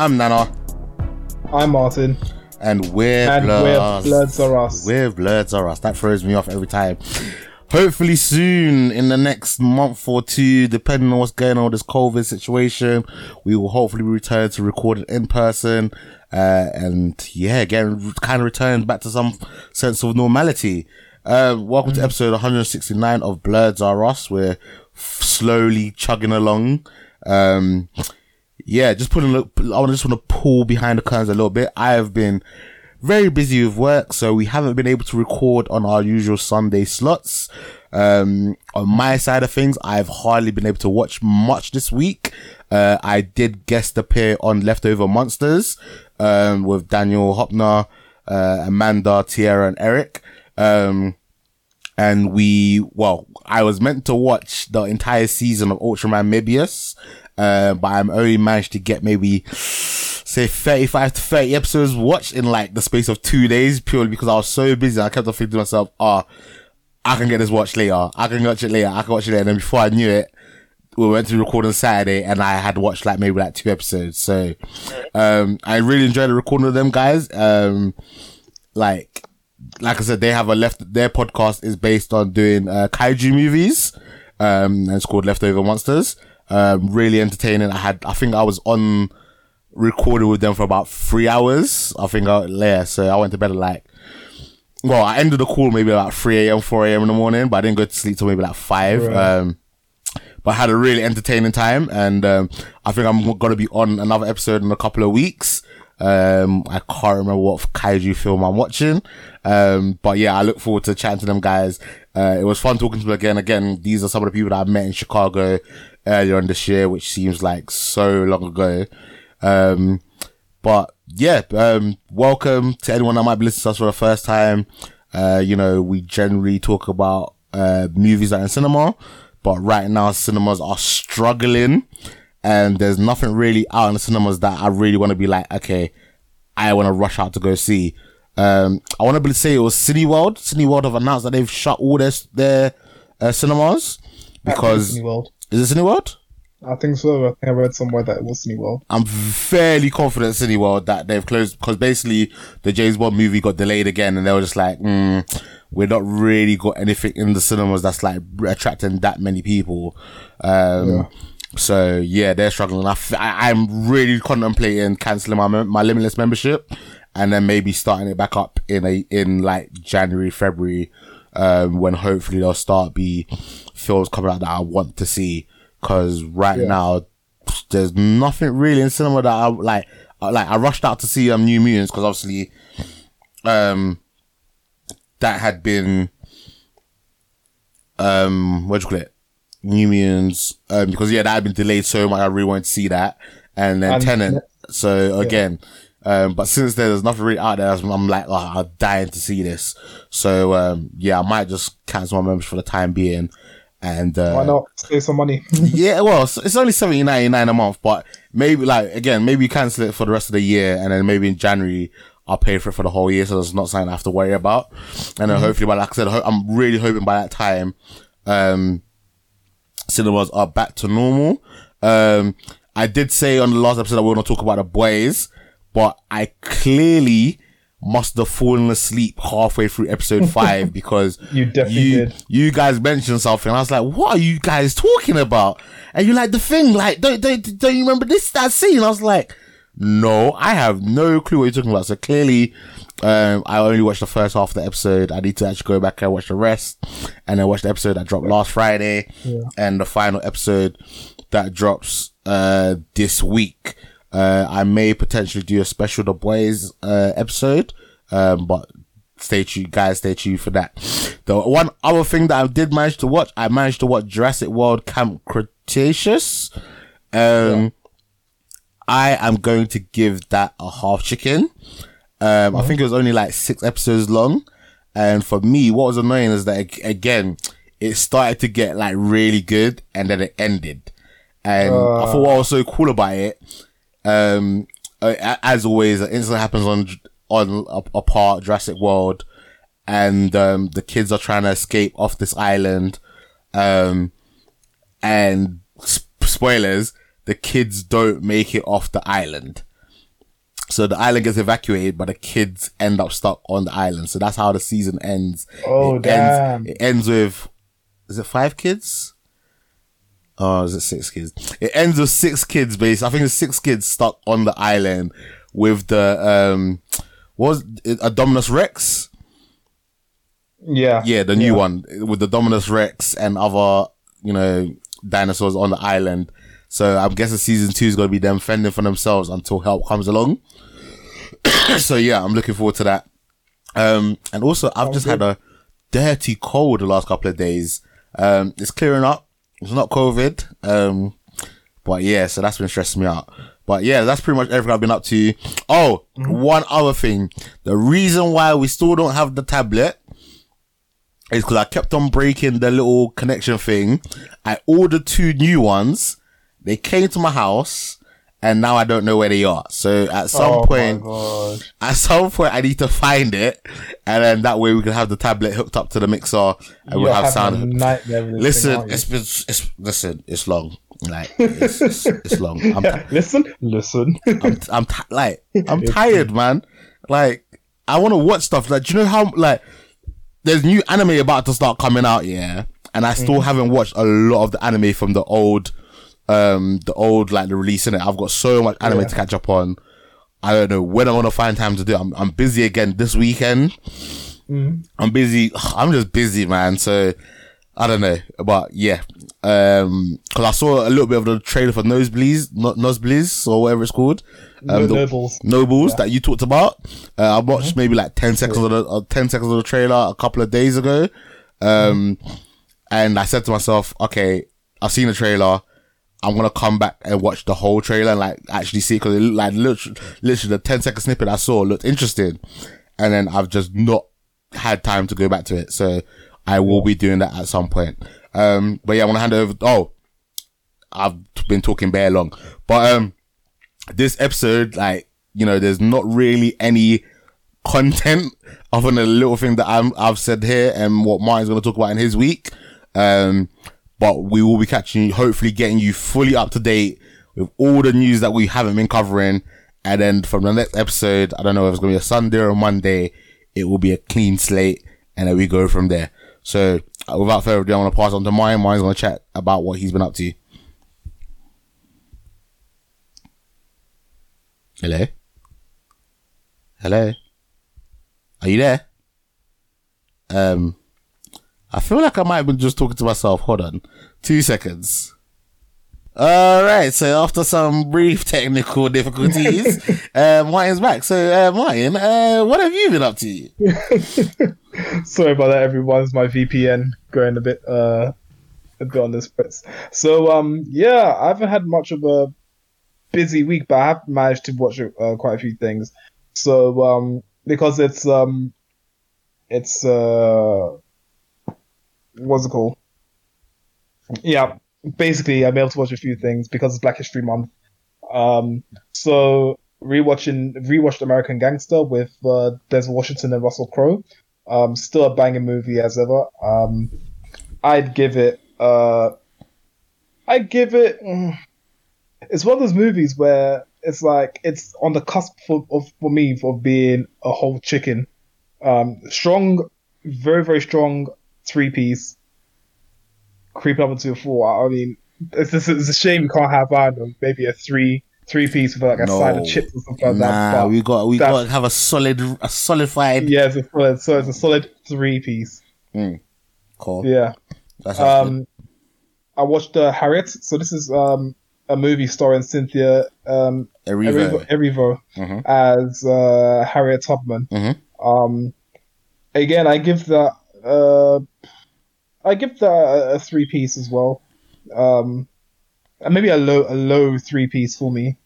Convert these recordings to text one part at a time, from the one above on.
I'm Nana. I'm Martin. And we're and Bloods. We're Bloods Are Us. We're Bloods Are Us. That throws me off every time. Hopefully soon, in the next month or two, depending on what's going on with this COVID situation, we will hopefully return to recording in person. Uh, and yeah, again, kind of return back to some sense of normality. Um, welcome mm-hmm. to episode 169 of Bloods Are Us. We're slowly chugging along. Um, yeah, just putting look. I just want to pull behind the curtains a little bit. I have been very busy with work, so we haven't been able to record on our usual Sunday slots. Um, on my side of things, I've hardly been able to watch much this week. Uh, I did guest appear on Leftover Monsters, um, with Daniel Hopner, uh, Amanda, Tierra, and Eric. Um, and we, well, I was meant to watch the entire season of Ultraman Mebius, uh, but I'm only managed to get maybe say 35 to 30 episodes watched in like the space of two days purely because I was so busy. I kept on thinking to myself, oh, I can get this watched later. I can watch it later. I can watch it later. And then before I knew it, we went to record on Saturday and I had watched like maybe like two episodes. So, um, I really enjoyed the recording of them guys. Um, like, like I said, they have a left, their podcast is based on doing, uh, kaiju movies. Um, it's called Leftover Monsters. Um, really entertaining. I had, I think I was on recording with them for about three hours. I think I, yeah, so I went to bed at like, well, I ended the call maybe about 3 a.m., 4 a.m. in the morning, but I didn't go to sleep till maybe like 5. Right. Um, but I had a really entertaining time and, um, I think I'm going to be on another episode in a couple of weeks. Um, I can't remember what kaiju film I'm watching. Um, but yeah, I look forward to chatting to them guys. Uh, it was fun talking to them again. Again, these are some of the people that I met in Chicago earlier on this year, which seems like so long ago. Um, but yeah, um, welcome to anyone that might be listening to us for the first time. Uh, you know, we generally talk about, uh, movies that are in cinema, but right now cinemas are struggling and there's nothing really out in the cinemas that I really want to be like, okay, I want to rush out to go see. Um, I want to be say it was Cineworld. Cineworld have announced that they've shut all their, their, uh, cinemas because, Cineworld. Is it Cineworld? I think so. I think I read somewhere that it was Cineworld. I'm fairly confident Cineworld that they've closed because basically the James Bond movie got delayed again, and they were just like, mm, "We're not really got anything in the cinemas that's like attracting that many people." Um, yeah. So yeah, they're struggling. I f- I, I'm really contemplating canceling my my limitless membership, and then maybe starting it back up in a in like January, February, um, when hopefully there'll start be films coming out that I want to see. Cause right yeah. now, there's nothing really in cinema that I like. Like I rushed out to see um New Mutants because obviously, um, that had been um what do you call it? New Mutants um because yeah that had been delayed so much I really wanted to see that and then and, Tenet. So yeah. Um, but since then, there's nothing really out there, I'm like, oh, I'm dying to see this. So, um, yeah, I might just cancel my membership for the time being and uh, why not save some money? yeah, well, it's only seventy nine a month, but maybe like again, maybe cancel it for the rest of the year, and then maybe in January I'll pay for it for the whole year, so it's not something I have to worry about. And then mm-hmm. hopefully, by like I said, I'm really hoping by that time, um, cinemas are back to normal. Um, I did say on the last episode that we are going to talk about the boys, but I clearly must have fallen asleep halfway through episode five because you definitely you, did. You guys mentioned something. I was like, what are you guys talking about? And you're like, the thing, like, don't, don't, don't you remember this, that scene? I was like, no, I have no clue what you're talking about. So clearly, um, I only watched the first half of the episode. I need to actually go back and watch the rest and then watch the episode that dropped last Friday yeah. and the final episode that drops, uh, this week. Uh, I may potentially do a special The Boys, uh, episode. Um, but stay tuned, guys, stay tuned for that. The one other thing that I did manage to watch, I managed to watch Jurassic World Camp Cretaceous. Um, yeah. I am going to give that a half chicken. Um, mm-hmm. I think it was only like six episodes long. And for me, what was annoying is that again, it started to get like really good and then it ended. And uh. I thought what was so cool about it um, as always, an incident happens on on a, a part Jurassic World, and um, the kids are trying to escape off this island. Um, and sp- spoilers, the kids don't make it off the island. So the island gets evacuated, but the kids end up stuck on the island. So that's how the season ends. Oh, it damn. Ends, it ends with, is it five kids? Oh, is it six kids? It ends with six kids, based. I think it's six kids stuck on the island with the, um, was it, a Indominus Rex? Yeah. Yeah, the new one with the Indominus Rex and other, you know, dinosaurs on the island. So I'm guessing season two is going to be them fending for themselves until help comes along. so yeah, I'm looking forward to that. Um, and also I've just had a dirty cold the last couple of days. Um, it's clearing up. It's not COVID. Um, but yeah, so that's been stressing me out. But yeah, that's pretty much everything I've been up to. Oh, one other thing. The reason why we still don't have the tablet is because I kept on breaking the little connection thing. I ordered two new ones. They came to my house and now I don't know where they are. So at some oh point, at some point I need to find it and then that way we can have the tablet hooked up to the mixer and we'll You're have having a sound. Listen, thing, it's been, it's, listen, it's long. Like, it's, it's, it's long. I'm, listen, listen. I'm, I'm ti- like, I'm tired, man. Like, I want to watch stuff. Like, do you know how, like, there's new anime about to start coming out, yeah? And I still mm. haven't watched a lot of the anime from the old, um, the old, like, the release in it. I've got so much anime Yeah. to catch up on. I don't know when I'm gonna find time to do it. I'm, I'm busy again this weekend. I'm busy. I'm just busy, man. So, I don't know, but yeah. Um, cause I saw a little bit of the trailer for Nosebleeds, no, Nosebleeds or whatever it's called. The- Nobles. Nobles that you talked about. Uh, I watched maybe like 10 seconds of the, uh, 10 seconds of the trailer a couple of days ago. Um, and I said to myself, okay, I've seen the trailer. I'm gonna come back and watch the whole trailer and like actually see because it looked like literally, literally the 10 second snippet I saw looked interesting. And then I've just not had time to go back to it. So I will be doing that at some point. Um, but yeah, I want to hand over. Oh, I've been talking bare long, but, um, this episode, like, you know, there's not really any content other than a little thing that I'm, I've said here and what Martin's to talk about in his week. Um, but we will be catching you, hopefully getting you fully up to date with all the news that we haven't been covering. And then from the next episode, I don't know if it's going to be a Sunday or a Monday, it will be a clean slate and then we go from there. So uh, without further ado, I want to pass on to mine. Mine's going to chat about what he's been up to. Hello? Hello? Are you there? Um, I feel like I might have been just talking to myself. Hold on. Two seconds. Alright, so after some brief technical difficulties, uh, Martin's back. So, uh, Martin, uh, what have you been up to? Sorry about that, everyone. It's my VPN going a bit, uh, a bit on this spritz. So, um, yeah, I haven't had much of a busy week, but I have managed to watch uh, quite a few things. So, um, because it's, um, it's, uh, what's it called? Yeah, basically, I'm able to watch a few things because it's Black History Month. Um, so rewatching rewatched American Gangster with uh, Denzel Washington and Russell Crowe. Um, still a banging movie as ever. Um, I'd give it. Uh, I'd give it. mm, it's one of those movies where it's like it's on the cusp for, of for me of being a whole chicken. Um, strong, very very strong three piece. Creep up into a four. I mean, it's, just, it's a shame you can't have I know, maybe a three three piece with like a side of chips or something like Nah, that. But we got we got to have a solid, a solidified. yeah, it's a solid, so it's a solid three piece. Call. Yeah. That's um, Um, I watched uh, Harriet. So this is um a movie starring Cynthia um Erivo. Erivo, Mhm. as uh, Harriet Tubman. Mhm. Um, again, I give that uh, I give that a, a three piece as well. Um, and maybe a low a low three piece for me.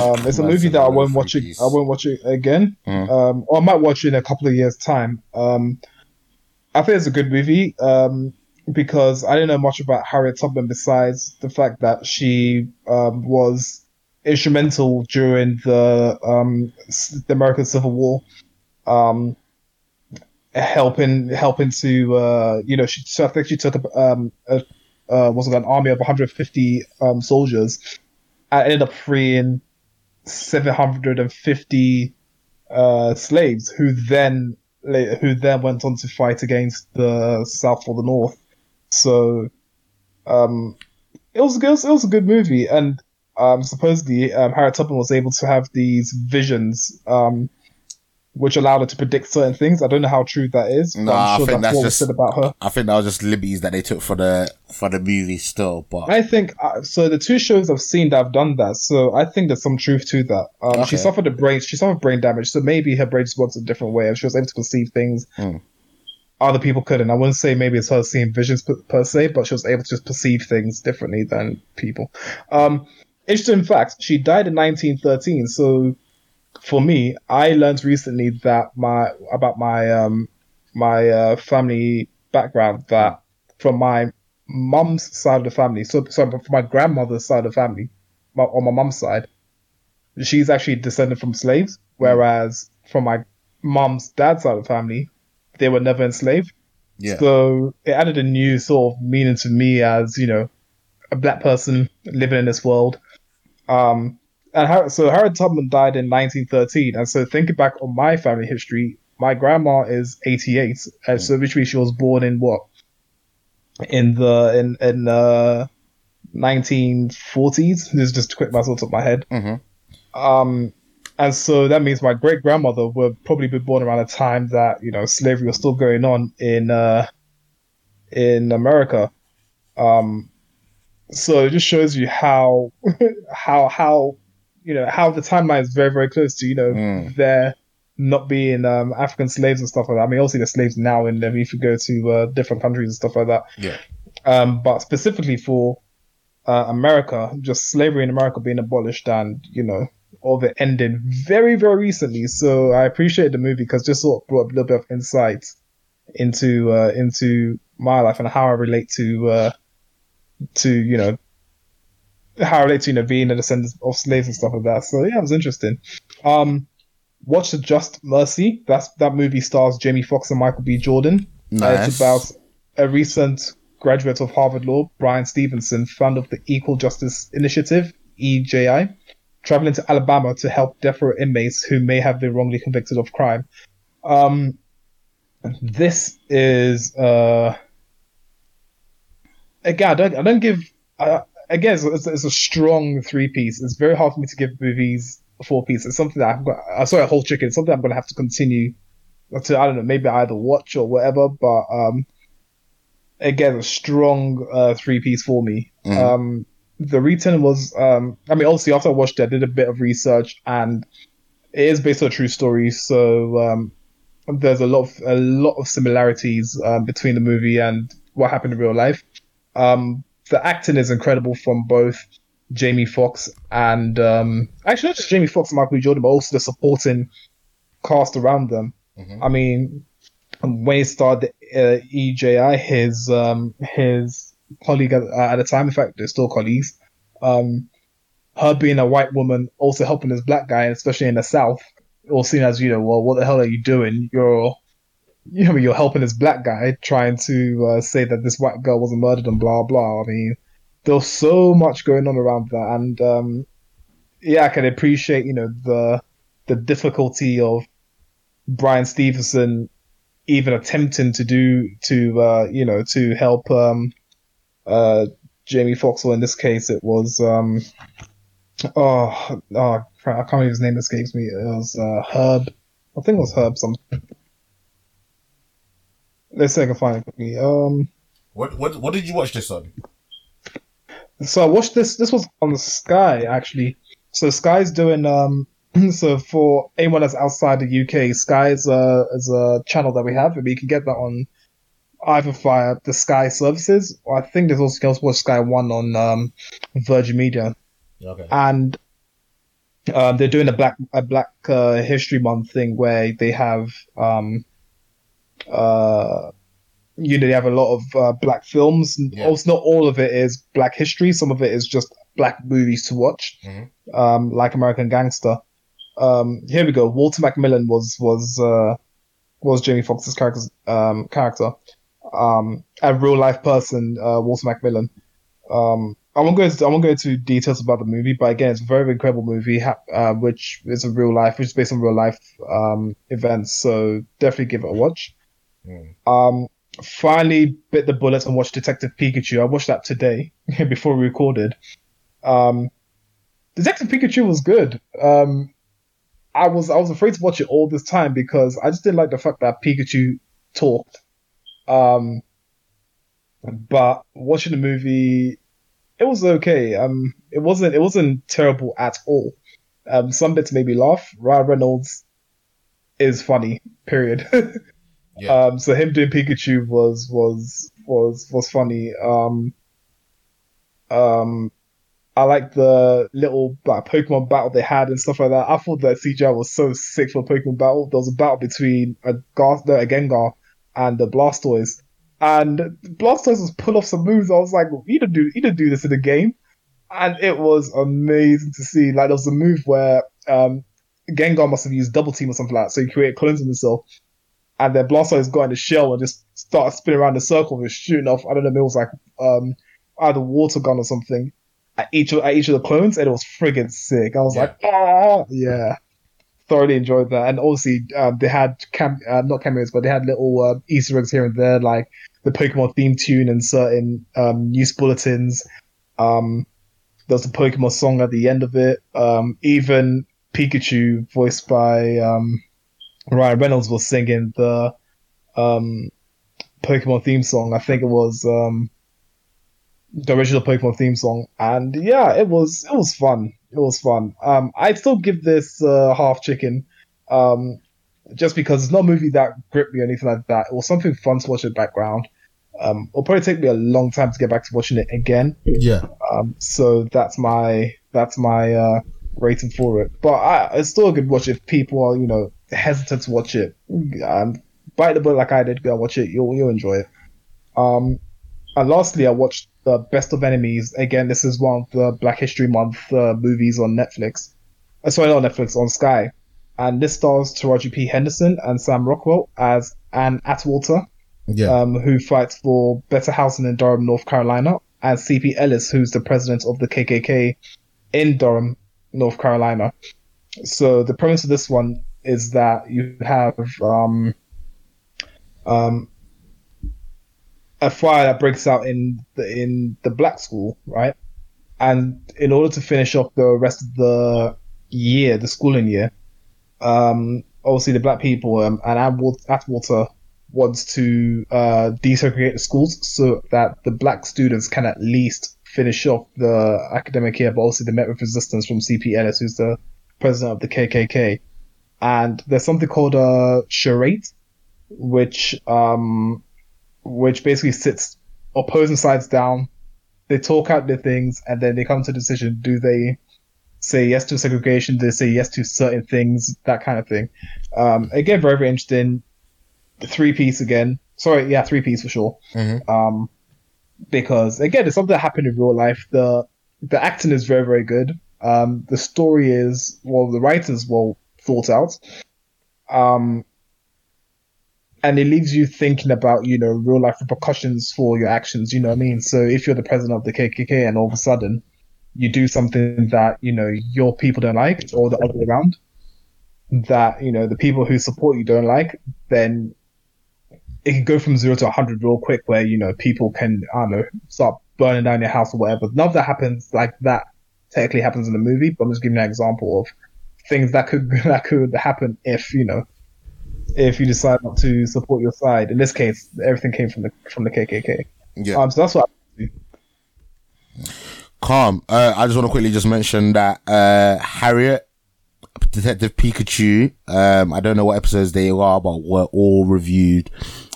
Um, it's a movie a that I won't watch it. I won't watch it again. Mhm. Um, or I might watch it in a couple of years' time. Um, I think it's a good movie. Um, because I didn't know much about Harriet Tubman besides the fact that she um, was instrumental during the um, the American Civil War, um, helping helping to uh, you know she so I think she took a, um, a uh, was an army of 150 um, soldiers I ended up freeing 750 uh, slaves who then who then went on to fight against the South or the North. So um, it was, it it was a good movie, and um, supposedly um, Harriet Tubman was able to have these visions, um, which allowed her to predict certain things. I don't know how true that is. No, I'm sure I think that's that's what was just said about her. I think that was just liberties that they took for the for the movie still, but I think uh, so. The two shows I've seen that have done that, so I think there's some truth to that. Um, Okay. She suffered a brain, she suffered brain damage, so maybe her brain just works a different way, and she was able to perceive things Hmm. other people couldn't. I wouldn't say maybe it's her seeing visions per, per se, but she was able to just perceive things differently than people. Um, interesting fact: she died in 1913. So for me, I learned recently that my about my um my uh, family background that from my mum's side of the family, so so from my grandmother's side of the family, my, on my mum's side, she's actually descended from slaves, whereas from my mum's dad's side of the family, they were never enslaved. yeah, So it added a new sort of meaning to me as you know a black person living in this world. Um, and Har- so Harriet Tubman died in 1913, and so thinking back on my family history, my grandma is 88, and so which means she was born in what in the in in uh 1940s. This is just a quick math off the top of my head. Mhm. Um, and so that means my great grandmother would probably be born around a time that you know slavery was still going on in uh, in America. Um, so it just shows you how how how you know how the timeline is very very close to you know Mm. there not being um, African slaves and stuff like that. I mean, obviously there's slaves now, and if you go to uh, different countries and stuff like that. yeah, Um, but specifically for uh, America, just slavery in America being abolished and, you know, all of it ending very, very recently. So I appreciate the movie because just sort of brought a little bit of insight into, uh, into my life and how I relate to, uh, to, you know, how I relate to, you know, being a descendant of slaves and stuff like that. So yeah, it was interesting. Um, watch the Just Mercy. That's, that movie stars Jamie Foxx and Michael B. Jordan. Uh, nice. It's about a recent graduate of Harvard Law, Bryan Stevenson, founder of the Equal Justice Initiative, EJI, traveling to Alabama to help death row inmates who may have been wrongly convicted of crime. Um, this is uh, again, I don't, I don't give. Uh, again, it's, it's, it's a strong three piece. It's very hard for me to give movies a four piece. It's something that I've got. Uh, sorry, a whole chicken. It's something I'm going to have to continue to. I don't know, maybe either watch or whatever. But um, again, a strong uh, three piece for me. Mhm. Um, the return was. Um, I mean, obviously, after I watched it, I did a bit of research, and it is based on a true story. So um, there's a lot of a lot of similarities um, between the movie and what happened in real life. Um, the acting is incredible from both Jamie Foxx and um, actually not just Jamie Foxx and Michael B. Jordan, but also the supporting cast around them. Mhm. I mean, when he started uh, EJI, his um, his colleague at, at the time, in fact, they're still colleagues. Um, her being a white woman, also helping this black guy, especially in the South, all seen as you know, well, what the hell are you doing? You're you know, you're helping this black guy trying to uh, say that this white girl wasn't murdered and blah blah. I mean, there's so much going on around that, and um, yeah, I can appreciate you know the the difficulty of Bryan Stevenson even attempting to do to uh, you know to help um, uh, Jamie or in this case, it was um, oh oh I can't believe his name escapes me. It was uh, Herb. I think it was Herb something. Let's see if I can find it quickly. Um, What what what did you watch this on? so I watched this. This was on Sky actually. So Sky's doing um. So for anyone that's outside the UK, Sky is a is a channel that we have, and you can get that on either via the Sky services, or I think there's also you can also watch Sky One on um, Virgin Media, Okay. and um, they're doing a black a Black uh, History Month thing where they have um, uh, you know they have a lot of uh, black films. Yeah. Also, not all of it is Black history. Some of it is just black movies to watch, Mhm. um, like American Gangster. Um, here we go. Walter McMillian was was uh, was Jamie Foxx's um, character. Um, a real life person, uh, Walter McMillian. Um, I won't go. Into, I won't go into details about the movie, but again, it's a very incredible movie, uh, which is a real life, which is based on real life um, events. So definitely give it a watch. Mm. Um, finally bit the bullets and watched Detective Pikachu. I watched that today before we recorded. Um, Detective Pikachu was good. Um, I was I was afraid to watch it all this time because I just didn't like the fact that Pikachu talked. Um, but watching the movie, it was okay. Um, it wasn't it wasn't terrible at all. Um, some bits made me laugh. Ryan Reynolds is funny. Period. yeah. Um, so him doing Pikachu was was was was funny. Um, um, I like the little like, Pokemon battle they had and stuff like that. I thought that CGI was so sick for Pokemon battle. There was a battle between a Gar- no, a Gengar and the Blastoise, and Blastoise was pull off some moves. I was like, he didn't do he didn't do this in the game, and it was amazing to see. Like there was a move where um, Gengar must have used double team or something like that, so he created clones of himself. And then Blastoise got in the shell and just started spinning around the circle and shooting off. I don't know, it was like um, either water gun or something at each of, at each of the clones, and it was friggin' sick. I was yeah. like, oh yeah, thoroughly enjoyed that. And obviously, um, they had cam uh, not cameos, but they had little uh, Easter eggs here and there, like the Pokemon theme tune and certain um, news bulletins. Um, there was a Pokemon song at the end of it. Um, even Pikachu, voiced by um, Ryan Reynolds, was singing the um, Pokemon theme song. I think it was um, the original Pokemon theme song, and yeah, it was it was fun. It was fun. Um, I'd still give this uh, half chicken, um, just because it's not a movie that gripped me or anything like that. It was something fun to watch in the background. Um, it'll probably take me a long time to get back to watching it again. Yeah. Um, so that's my that's my uh, rating for it. But I, it's still a good watch if people are you know hesitant to watch it. Um, bite the bullet like I did, go and watch it. You'll you'll enjoy it. Um, and lastly, I watched the Best of Enemies. Again, this is one of the Black History Month uh, movies on Netflix. Uh, sorry, not Netflix, on Sky. And this stars Taraji P. Henderson and Sam Rockwell as Ann Atwater, yeah. um, who fights for better housing in Durham, North Carolina, and C.P. Ellis, who's the president of the KKK in Durham, North Carolina. So the premise of this one is that you have um, um, a fire that breaks out in the, in the black school, right? And in order to finish off the rest of the year, the schooling year, um, obviously the black people um, Ann Atwater wants to uh, desegregate the schools so that the black students can at least finish off the academic year, but also they met with resistance from CP Ellis, who's the president of the KKK. And there's something called a charrette, which um, which basically sits opposing sides down. They talk out their things and then they come to a decision. Do they say yes to segregation? Do they say yes to certain things? That kind of thing. Um, again, very, very interesting. The three piece again. Sorry, yeah, three piece for sure. Mm-hmm. Um, because again, it's something that happened in real life. The the acting is very, very good. Um, the story is well, the writers well thought out. Um, and it leaves you thinking about you know real life repercussions for your actions. You know what I mean? So if you're the president of the KKK and all of a sudden you do something that you know your people don't like, or the other way around, that you know the people who support you don't like, then it can go from zero to hundred real quick. Where you know people can I don't know start burning down your house or whatever. None of that happens like that. Technically happens in the movie, but I'm just giving an example of things that could that could happen if you know if you decide not to support your side. In this case, everything came from the from the KKK. Yeah. Um, so that's what. Calm. Uh, I just want to quickly just mention that uh, Harriet, Detective Pikachu. Um, I don't know what episodes they are, but were all reviewed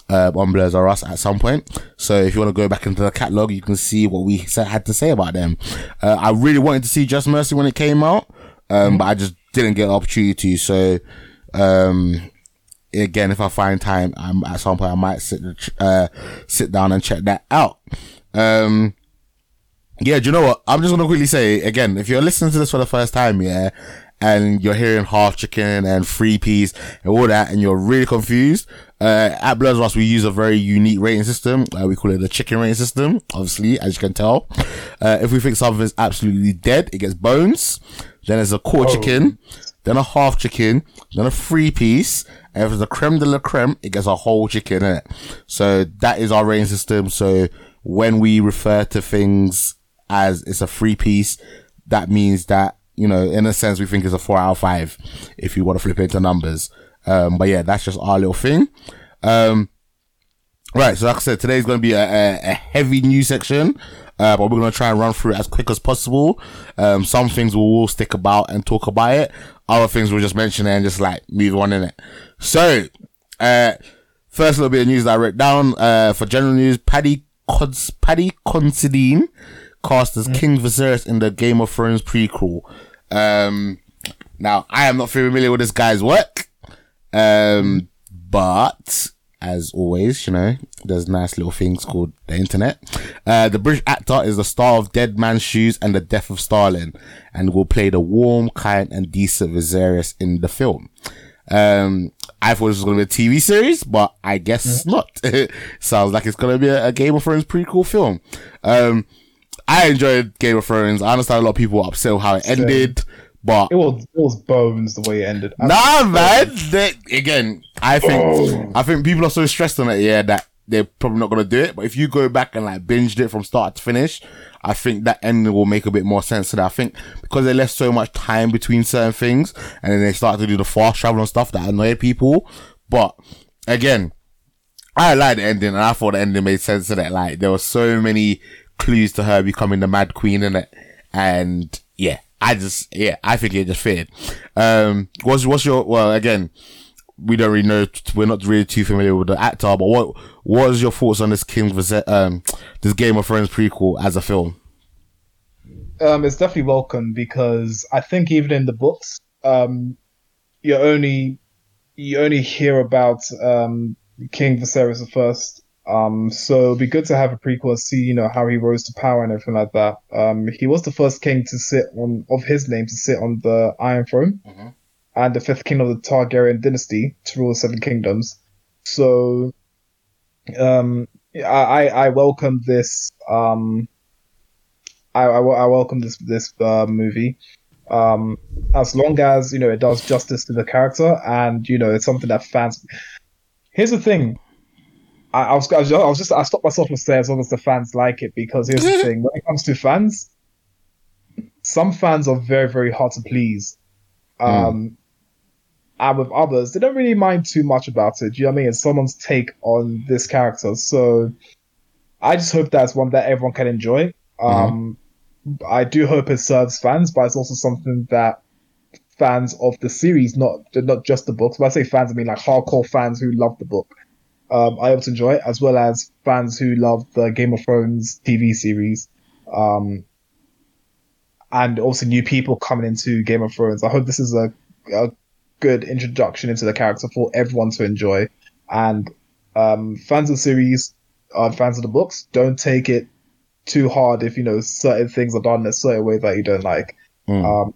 uh, on Blurs R Us at some point. So if you want to go back into the catalog, you can see what we had to say about them. Uh, I really wanted to see Just Mercy when it came out, um, mm-hmm. but I just didn't get an opportunity. So, um, again, if I find time, I'm at some point I might sit uh, sit down and check that out. Um, yeah, do you know what? I'm just gonna quickly say again, if you're listening to this for the first time, yeah, and you're hearing half chicken and three peas and all that, and you're really confused, Uh, at Blurs Us, we use a very unique rating system. Uh, we call it the chicken rating system, obviously, as you can tell. Uh, if we think something is absolutely dead, it gets bones. Then there's a quarter Oh. chicken, then a half chicken, then a three piece. And if it's a creme de la creme, it gets a whole chicken in it. So that is our rating system. So when we refer to things as it's a three piece, that means that, you know, in a sense, we think it's a four out of five if you want to flip it into numbers. Um, but yeah, that's just our little thing. Um, right. So like I said, today's going to be a, a, a heavy news section. Uh, but we're going to try and run through it as quick as possible. Um, some things we'll all stick about and talk about it. Other things we'll just mention it and just like move on in it. So, uh, first little bit of news that I wrote down, uh, for general news, Paddy Cons- Paddy Considine cast as King Viserys in the Game of Thrones prequel. Um, now I am not familiar with this guy's work. Um, but as always, you know, there's nice little things called the internet. Uh, the British actor is the star of Dead Man's Shoes and The Death of Stalin and will play the warm, kind and decent Viserys in the film. Um, I thought this was going to be a TV series, but I guess not. Sounds like it's going to be a, a Game of Thrones prequel film. Um, I enjoyed Game of Thrones. I understand a lot of people were upset with how it ended, but It was it was bones the way it ended. Nah, man. They, again, I think Oh. I think people are so stressed on it, yeah, that they're probably not gonna do it. But if you go back and like binged it from start to finish, I think that ending will make a bit more sense to that. I think because they left so much time between certain things, and then they started to do the fast travel and stuff that annoyed people. But again, I like the ending, and I thought the ending made sense in that. Like there were so many clues to her becoming the Mad Queen in it, and yeah, I just yeah, I think it just fitted. Um, what's what's your well again? We don't really know. We're not really too familiar with the actor, but what what is your thoughts on this King um this Game of Thrones prequel as a film? um, it's definitely welcome because I think even in the books, um, you only you only hear about um, King Viserys the First. Um, so it'd be good to have a prequel see, you know, how he rose to power and everything like that. Um, he was the first king to sit on of his name to sit on the Iron Throne, Mhm. and the fifth king of the Targaryen dynasty to rule the Seven Kingdoms. So, um, I I, I welcome this um I, I, I welcome this this uh, movie. Um, as long as you know it does justice to the character, and you know it's something that fans. Here's the thing. I, I was I was just, I was just I stopped myself from saying as long as the fans like it because here's the thing. When it comes to fans, some fans are very very hard to please. Um, and with others, they don't really mind too much about it. Do you know what I mean? It's someone's take on this character, so I just hope that's one that everyone can enjoy. Um, I do hope it serves fans, but it's also something that fans of the series, not not just the books, but I say fans, I mean like hardcore fans who love the book, um, able to enjoy it, as well as fans who love the Game of Thrones TV series, um, and also new people coming into Game of Thrones. I hope this is a, a good introduction into the character for everyone to enjoy, and um, fans of the series, uh, fans of the books, don't take it too hard if you know certain things are done in a certain way that you don't like. Mm. Um,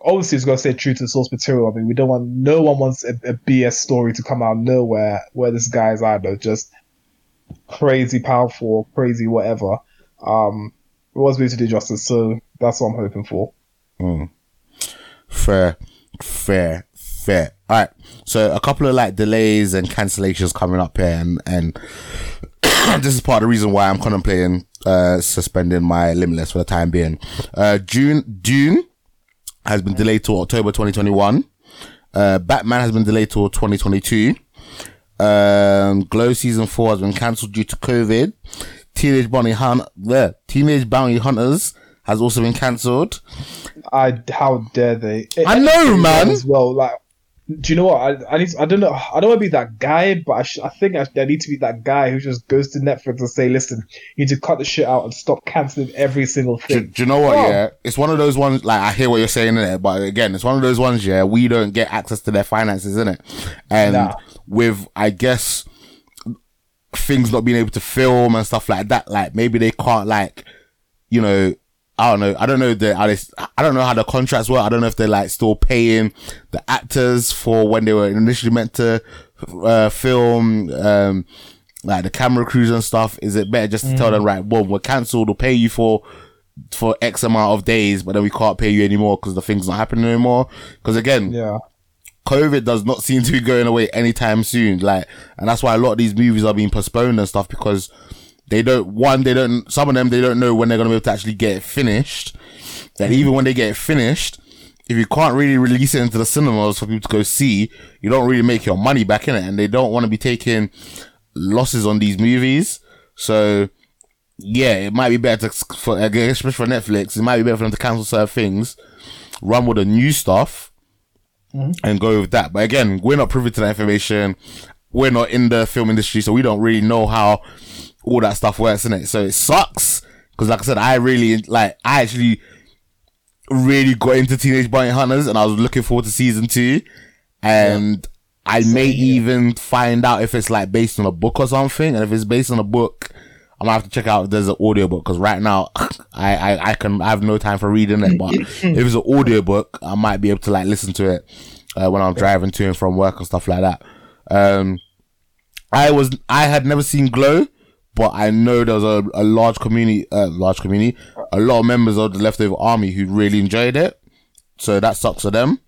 obviously, it's to stay true to the source material. I mean, we don't want no one wants a, a BS story to come out nowhere where this guy is either just crazy powerful, crazy whatever. Um, it was going to do justice, so that's what I'm hoping for. Fair, fair, fair. All right. So a couple of like delays and cancellations coming up here, and and this is part of the reason why I'm contemplating uh suspending my limitless for the time being. Uh, June Dune has been delayed to October 2021. Uh, Batman has been delayed to 2022. Um, Glow season four has been cancelled due to COVID. Teenage Bounty Hunt, the Teenage Bounty Hunters has also been cancelled. I how dare they? I know, man. As well, like, do you know what? I, I need. I don't know. I don't want to be that guy, but I, sh- I think I, I need to be that guy who just goes to Netflix and say, "Listen, you need to cut the shit out and stop canceling every single Do, thing." do you know what? Oh. Yeah, it's one of those ones. Like I hear what you're saying in it, but again, it's one of those ones. Yeah, we don't get access to their finances in it, and Nah. with I guess things not being able to film and stuff like that. Like maybe they can't like, you know, I don't know. I don't know the I don't know how the contracts work. I don't know if they're like still paying the actors for when they were initially meant to uh, film, um, like the camera crews and stuff? Is it better just to tell them, right, well, we're cancelled, we'll pay you for, for X amount of days, but then we can't pay you anymore because the thing's not happening anymore? Because again, Yeah. COVID does not seem to be going away anytime soon. Like, and that's why a lot of these movies are being postponed and stuff because they don't, one, they don't, some of them, they don't know when they're going to be able to actually get it finished. And even when they get it finished, if you can't really release it into the cinemas for people to go see, you don't really make your money back in it. And they don't want to be taking losses on these movies. So, yeah, it might be better to, for, especially for Netflix, it might be better for them to cancel certain things, run with the new stuff, mm-hmm. and go with that. But again, we're not privy to that information. We're not in the film industry, so we don't really know how all that stuff works in it. So it sucks. Cause like I said, I really, like, I actually really got into Teenage Bounty Hunters and I was looking forward to season two. And I may even find out if it's like based on a book or something. And if it's based on a book, I'm gonna have to check out if there's an audiobook because right now I, I, I can, I have no time for reading it. But if it's an audiobook, I might be able to like listen to it, uh, when I'm driving to and from work and stuff like that. Um, I was, I had never seen Glow, but I know there's a, a large community, uh, large community, a lot of members of the leftover army who really enjoyed it. So that sucks for them.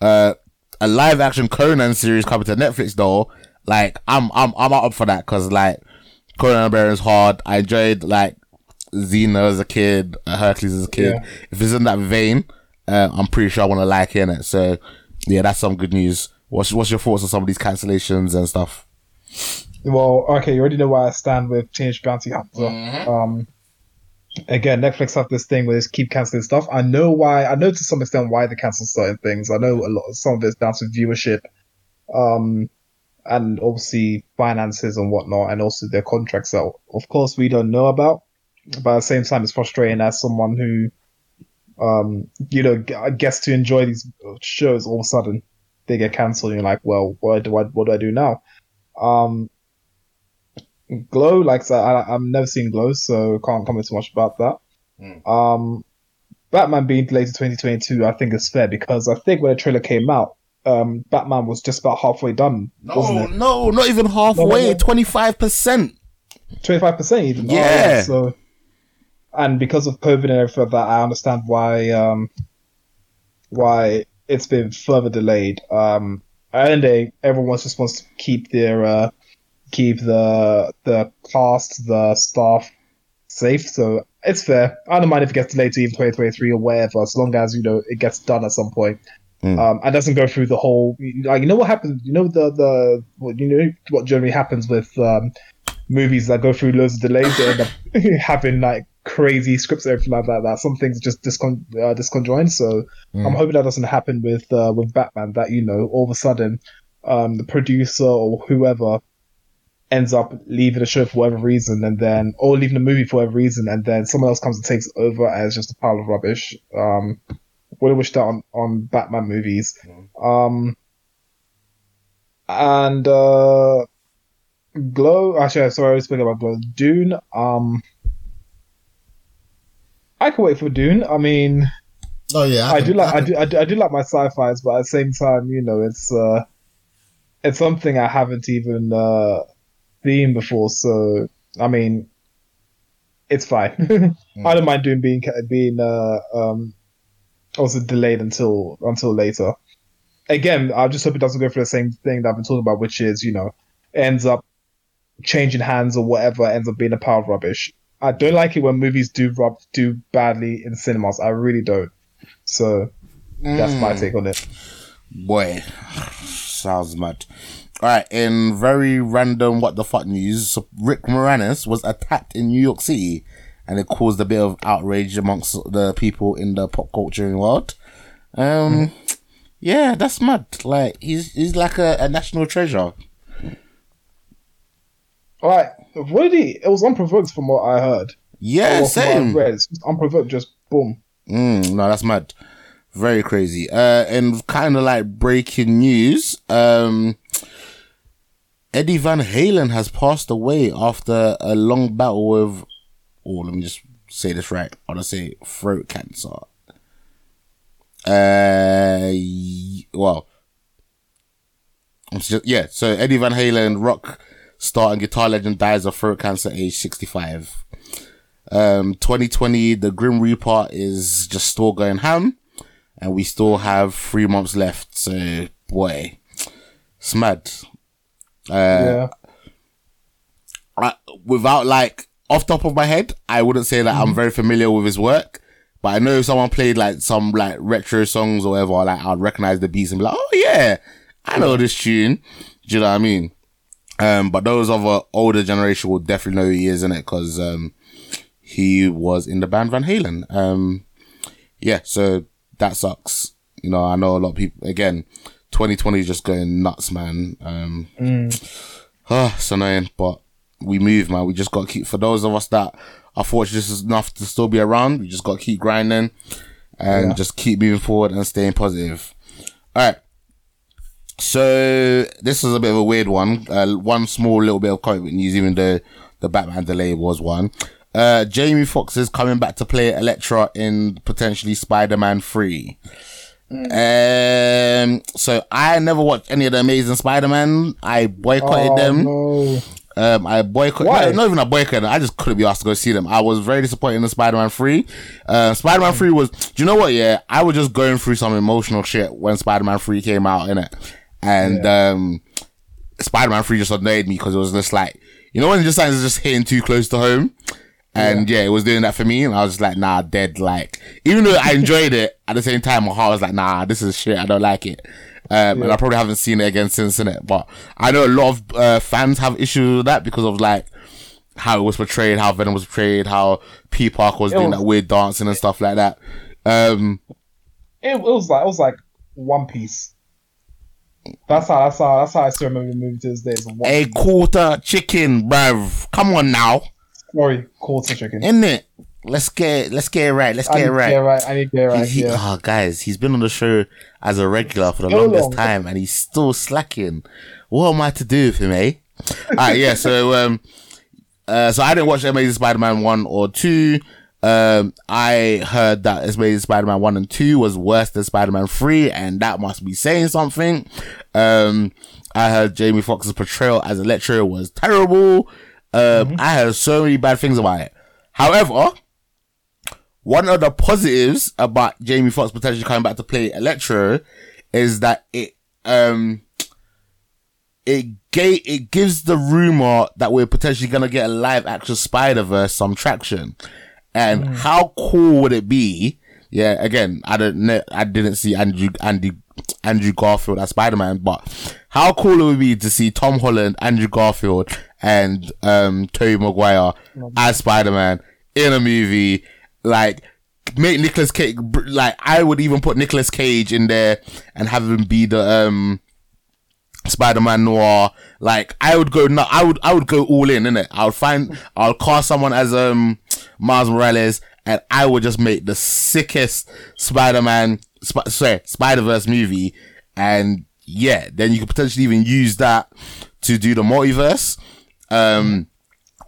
Uh, a live action Conan series coming to Netflix though, like I'm, I'm, I'm up for that because like Conan the Barbarian's hard. I enjoyed like Xena as a kid, uh, Hercules as a kid. Yeah. If it's in that vein, uh, I'm pretty sure I want to like hearing it. So yeah, that's some good news. What's, what's your thoughts on some of these cancellations and stuff? Well, okay, you already know where I stand with Teenage Bounty Hunter. Um, again, Netflix have this thing where they keep canceling stuff. I know why. I know to some extent why they cancel certain things. I know a lot. Some of it's down to viewership, um, and obviously finances and whatnot, and also their contracts that, of course, we don't know about. But at the same time, it's frustrating as someone who, um, you know, gets to enjoy these shows. All of a sudden, they get cancelled, and you're like, well, what do I, what do I do now? Um, Glow, like I I've never seen Glow, so can't comment too much about that. Um, Batman being delayed to 2022, I think is fair because I think when the trailer came out, um, Batman was just about halfway done, No, no, not even halfway. No, no. Twenty five percent. 25% even. Oh, Yeah. so, and because of COVID and everything like that, I understand why, um, why it's been further delayed. Um, at the end day, everyone just wants to keep their, uh, keep the, the cast, the staff safe. So it's fair. I don't mind if it gets delayed to even 2023 or whatever, as long as, you know, it gets done at some point. Mm. Um, and doesn't go through the whole, like, you know what happens, you know, the, the, what, you know, what generally happens with, um, movies that go through loads of delays they end up having like crazy scripts and everything like that. That some things just discon- uh, disconjoined. So I'm hoping that doesn't happen with uh, with Batman. That you know, all of a sudden, um, the producer or whoever ends up leaving the show for whatever reason, and then or leaving the movie for whatever reason, and then someone else comes and takes over as just a pile of rubbish. Um, wouldn't wish that on on Batman movies. Um, and uh, Glow. Actually, sorry, I was speaking about Glow. Dune. Um, I can wait for Dune. I mean, Oh yeah, I, do like I do, I do I do like my sci-fi's, but at the same time, you know, it's uh, it's something I haven't even uh seen before. So I mean, it's fine. I don't mind Dune being being uh um also delayed until until later. Again, I just hope it doesn't go for the same thing that I've been talking about, which is you know ends up changing hands or whatever, ends up being a pile of rubbish. I don't like it when movies do rub do badly in cinemas. I really don't. So that's my take on it. Boy, sounds mad. All right, in very random what the fuck news, Rick Moranis was attacked in New York City, and it caused a bit of outrage amongst the people in the pop culture world. Um, yeah, that's mad. Like he's he's like a, a national treasure. All right, what did he? It was unprovoked from what I heard. Yeah, same. read. It's just unprovoked, just boom. Mm, no, that's mad. Very crazy. Uh, and kind of like breaking news. Um, Eddie Van Halen has passed away after a long battle with, oh, let me just say this right. I want to say throat cancer. Uh, well, just, yeah. So Eddie Van Halen, rock star and guitar legend, dies of throat cancer, age 65. Um, 2020, the Grim Reaper is just still going ham, and we still have three months left. So, boy, it's mad. Uh, yeah. I, without like off top of my head, I wouldn't say that I'm very familiar with his work. But I know if someone played like some like retro songs or whatever, like I'd recognize the beats and be like, oh yeah, I know this tune. Do you know what I mean? Um, but those of a older generation will definitely know who he is in it because um, he was in the band Van Halen. Um, yeah, so that sucks. You know, I know a lot of people. Again, 2020 is just going nuts, man. Um, ah, it's annoying, but we move, man. We just got to keep. For those of us that are fortunate enough to still be around, we just got to keep grinding and Yeah. just keep moving forward and staying positive. All right. So this is a bit of a weird one. Uh, one small little bit of book news, even though the Batman delay was one. Uh, Jamie Foxx is coming back to play Electro in potentially Spider-Man 3. Um, so I never watched any of the Amazing Spider-Man. I boycotted Oh, them. no. Um, I boycott. Why? No, not even a boycott. I just couldn't be asked to go see them. I was very disappointed in Spider-Man 3. Uh, Spider-Man 3 was, do you know what? Yeah, I was just going through some emotional shit when Spider-Man 3 came out, innit? And, um, Spider-Man 3 just annoyed me because it was just like, you know, when it just like, it's just hitting too close to home. And yeah. it was doing that for me. And I was just like, nah, dead. Like, even though I enjoyed it, at the same time, my heart was like, nah, this is shit. I don't like it. Um, and I probably haven't seen it again since, innit? But I know a lot of, uh, fans have issues with that because of like, how it was portrayed, how Venom was portrayed, how P. Parker was doing was- that weird dancing and stuff like that. Um, It, it was like it was like One Piece. That's how that's how that's how I still remember the movie to this day. A quarter chicken, bruv. Come on now. Sorry, quarter chicken. Isn't it? Let's get, let's get it right. Let's get it right. get it right. I need to get it right. He, he, yeah. oh, guys, he's been on the show as a regular for the So longest long. time, and he's still slacking. What am I to do with him, eh? Alright, yeah. So, um, uh, so I didn't watch Amazing Spider-Man one or two. Um, I heard that Amazing Spider-Man one and two was worse than Spider-Man three, and that must be saying something. Um, I heard Jamie Foxx's portrayal as Electro was terrible. Um, I heard so many bad things about it. However, one of the positives about Jamie Foxx potentially coming back to play Electro is that it um it gave it gives the rumor that we're potentially gonna get a live action Spider Verse some traction. And how cool would it be? Yeah, again, I don't know, I didn't see Andrew Andy Andrew Garfield as Spider Man, but how cool it would be to see Tom Holland, Andrew Garfield, and um Tobey Maguire as Spider Man in a movie. Like make Nicolas Cage like I would even put Nicolas Cage in there and have him be the um Spider-Man noir. Like I would go, no, I would, I would go all in, innit? I would find, I'll cast someone as um Miles Morales, and I would just make the sickest Spider-Man, Sp- sorry, Spider-Verse movie, and yeah, then you could potentially even use that to do the multiverse, um,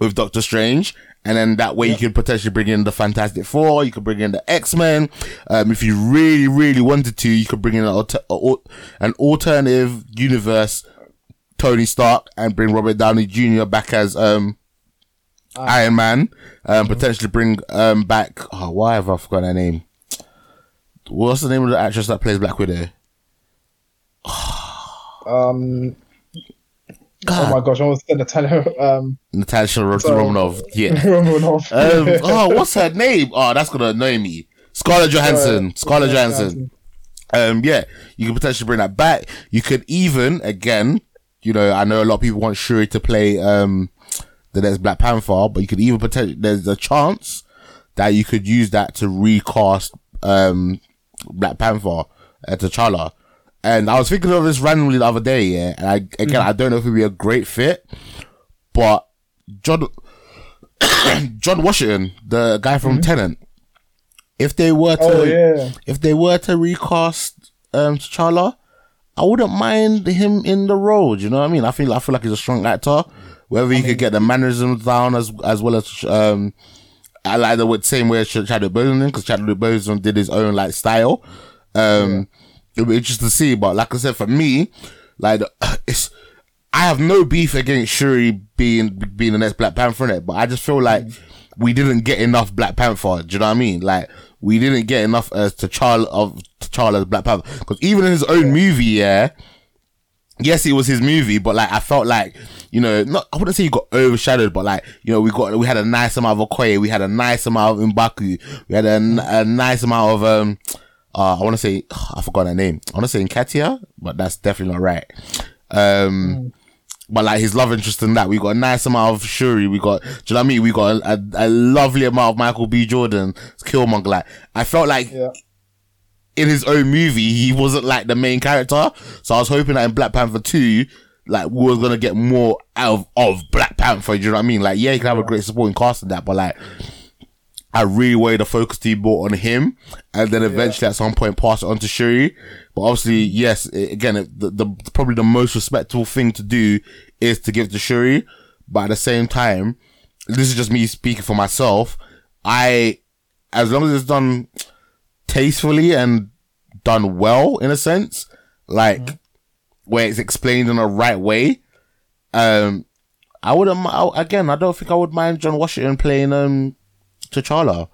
with Doctor Strange. And then that way you could potentially bring in the Fantastic Four, you could bring in the X-Men. Um, if you really, really wanted to, you could bring in an, alter- an alternative universe Tony Stark and bring Robert Downey Jr. back as, um, Iron Man. Um, potentially bring, um, back, oh, why have I forgotten her name? What's the name of the actress that plays Black Widow? Um. God, Oh my gosh! I was tell her. Um. Natasha Ro- Sorry. Romanoff. Yeah. Romanoff. Um, oh, what's her name? Oh, that's gonna annoy me. Scarlett Johansson. Scarlett Johansson. Um, yeah, you could potentially bring that back. You could even, again, you know, I know a lot of people want Shuri to play, um, the next Black Panther, but you could even potentially, there's a chance that you could use that to recast, um, Black Panther, uh, T'Challa. And I was thinking of this randomly the other day, yeah, and I, again, I don't know if it'd be a great fit, but John, John Washington, the guy from Tenet, if they were to, Oh yeah. if they were to recast um T'Challa, I wouldn't mind him in the role. Do you know what I mean? I feel I feel like he's a strong actor. Whether he could get the mannerisms down as as well as um, I like the same way as Ch- Chadwick Boseman because Chadwick Boseman did his own like style. Um, it'd be interesting to see. But like I said, for me, Like it's. I have no beef against Shuri being being the next Black Panther in it, but I just feel like we didn't get enough Black Panther. Do you know what I mean? Like we didn't get enough as to Charles of T'Challa as Black Panther because even in his own movie, yeah, yes, it was his movie, but like I felt like you know, not I wouldn't say he got overshadowed, but like you know, we got we had a nice amount of Okoye, we had a nice amount of Mbaku, we had a, a nice amount of um, uh, I want to say I forgot her name. I want to say Nkatia, but that's definitely not right. Um. But like his love interest in that, we got a nice amount of Shuri. We got, do you know what I mean? We got a, a, a lovely amount of Michael B. Jordan, Killmonger. Like I felt like Yeah. In his own movie, he wasn't like the main character. So I was hoping that in Black Panther 2, like, we were gonna get more out of, of Black Panther. Do you know what I mean? Like, yeah, you can have a great supporting cast in that, but like, I really wanted the focus to be brought on him, and then eventually at some point pass it on to Shuri. But obviously, yes, i- again, it- the, the probably the most respectable thing to do is to give to Shuri. But at the same time, this is just me speaking for myself. I, as long as it's done tastefully and done well in a sense, like where it's explained in the right way. Um, I wouldn't. I, again, I don't think I would mind John Washington playing um T'Challa.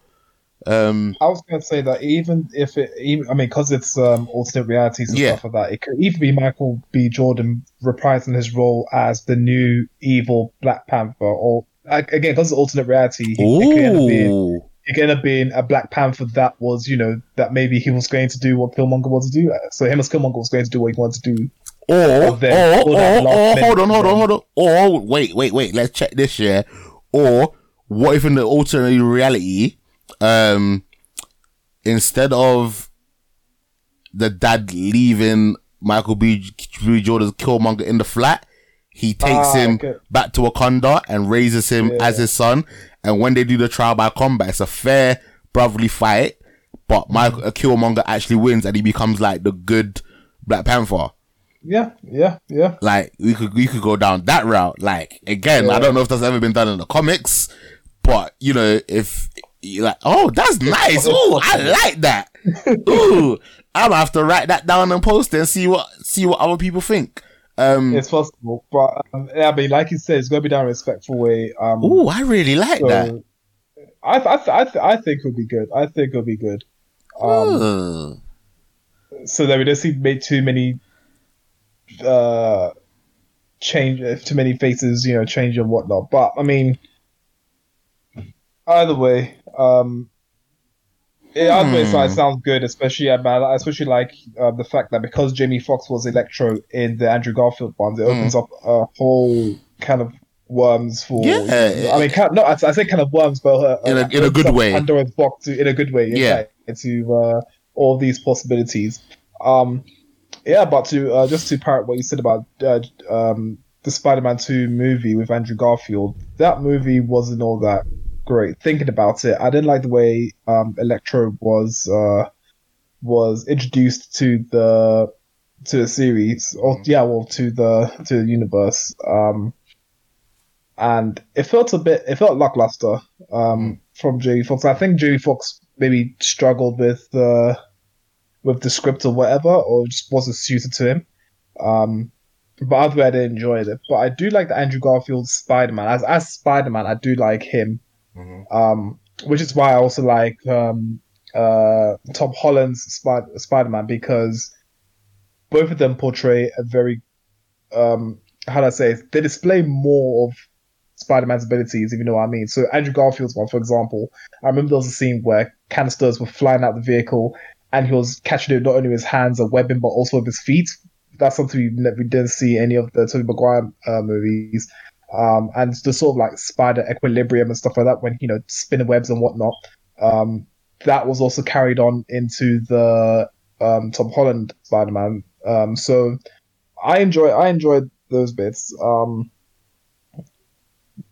Um, I was going to say that even if it, even, I mean, because it's um, alternate realities and Yeah. stuff like that, it could even be Michael B. Jordan reprising his role as the new evil Black Panther, or again, because it's alternate reality, he, it could end up being it could end up being a Black Panther that was, you know, that maybe he was going to do what Killmonger wanted to do. So him as Killmonger was going to do what he wanted to do. or or, then that or, or hold on, hold on, hold on. Or wait, wait, wait. Let's check this year. Or what if in the alternate reality, um, instead of the dad leaving Michael B. B. Jordan's Killmonger in the flat, he takes Ah, him okay. back to Wakanda and raises him Yeah. as his son. And when they do the trial by combat, it's a fair brotherly fight. But Michael Mm. Killmonger actually wins, and he becomes like the good Black Panther. Yeah, yeah, yeah. Like we could we could go down that route. Like again, I don't know if that's ever been done in the comics, but you know if you're like, oh, that's nice. Ooh, I like that. Ooh, I'm gonna have to write that down and post it and see what see what other people think. Um, It's possible, but um, yeah, I mean, like you said, it's going to be done in a respectful way. Um, ooh, I really like so that. I, I, I, I think it'll be good. I think it'll be good. Um, so that we don't see ma- too many uh change too many faces you know change and whatnot but i mean either way um it, either way, so it Hmm. sounds good, especially about, especially like uh, the fact that because Jamie Foxx was Electro in the Andrew Garfield ones, it opens up a whole kind of worms for. Yeah. I mean, kind, no, I, I say kind of worms, but uh, In a- uh, in a good way. Pandora's box to, in a good way. Yeah. Into uh, all these possibilities. Um, yeah, but to uh, just to parrot what you said about uh, um, the Spider-Man Two movie with Andrew Garfield, that movie wasn't all that great. Thinking about it, I didn't like the way um, Electro was uh, was introduced to the to the series, or yeah, well, to the to the universe. Um, and it felt a bit, it felt lackluster um, from Jamie Foxx. I think Jamie Foxx maybe struggled with the with the script or whatever, or just wasn't suited to him. Um, but either way, I did enjoy it. But I do like the Andrew Garfield Spider Man. As as Spider Man, I do like him. Um, which is why I also like um, uh, Tom Holland's Spider Man because both of them portray a very um, how do I say it? They display more of Spider Man's abilities, if you know what I mean. So Andrew Garfield's one, for example, I remember there was a scene where canisters were flying out the vehicle and he was catching it not only with his hands and webbing but also with his feet. That's something we, we didn't see any of the Tobey Maguire uh, movies. Um, and the sort of like spider equilibrium and stuff like that when you know spinner webs and whatnot. Um, that was also carried on into the um, Tom Holland Spider-Man. Um, so I enjoy I enjoyed those bits. Um,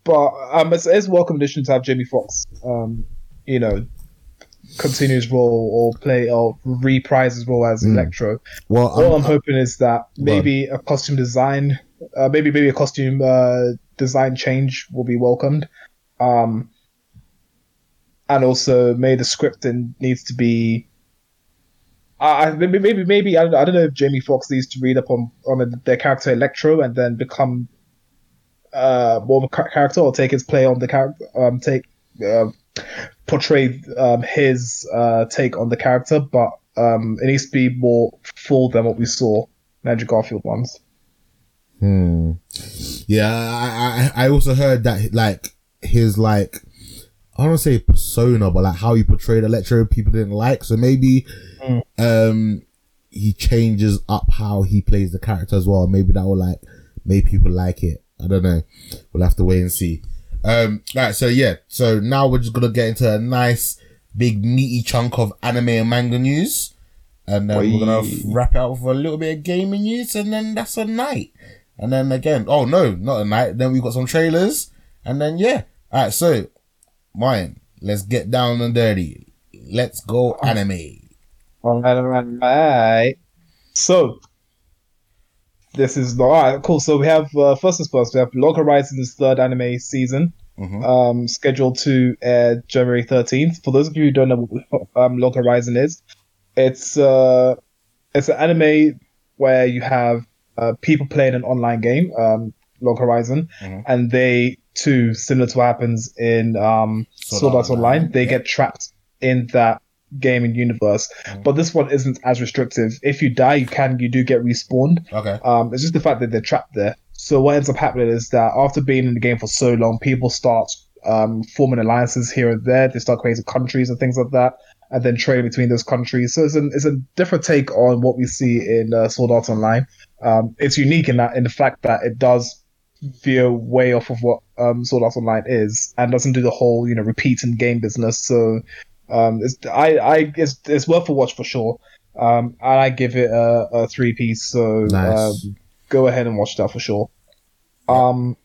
but um, it's, it's a welcome addition to have Jamie Foxx, um, you know, continue his role or play or reprise his role as Mm. Electro. Well, All I'm I'm, hoping is that maybe a costume design, uh, maybe maybe a costume uh, design change will be welcomed, um, and also maybe the scripting needs to be I maybe maybe maybe I don't, I don't know if Jamie Foxx needs to read up on on their character Electro and then become uh more of a character or take his play on the character um take uh, portray um, his uh, take on the character, but um, it needs to be more full than what we saw Andrew Garfield ones. Hmm. Yeah, I, I I also heard that like his like I don't say persona, but like how he portrayed Electro, people didn't like. So maybe mm. um he changes up how he plays the character as well. Maybe that will like make people like it. I don't know. We'll have to wait and see. Um, right. So yeah. So now we're just gonna get into a nice big meaty chunk of anime and manga news, and then Wee. we're gonna wrap it up with a little bit of gaming news, and then that's a night. And then again, oh no, not a night. Then we got some trailers, and then yeah. All right. So, Ryan, let's get down and dirty. Let's go anime. All right, all right, all right. So, this is the all right. Cool. So we have uh, first as first. We have Log Horizon's third anime season, mm-hmm. um, scheduled to air January thirteenth. For those of you who don't know what um, Log Horizon is, it's uh, it's an anime where you have uh, people playing an online game, um, Log Horizon, mm-hmm. and they too, similar to what happens in um, Sword Art Online, they yeah. get trapped in that gaming universe. Mm. But this one isn't as restrictive. If you die, you can you do get respawned. Okay. Um, it's just the fact that they're trapped there. So what ends up happening is that after being in the game for so long, people start um, forming alliances here and there. They start creating countries and things like that, and then trading between those countries. So it's, an, it's a different take on what we see in uh, Sword Art Online. Um, it's unique in that in the fact that it does veer way off of what um, Sword Art Online is, and doesn't do the whole you know repeat and game business. So um, it's, I, I, it's, it's worth a watch for sure. Um, and I give it a, a three piece. So nice. um, go ahead and watch that for sure. Um,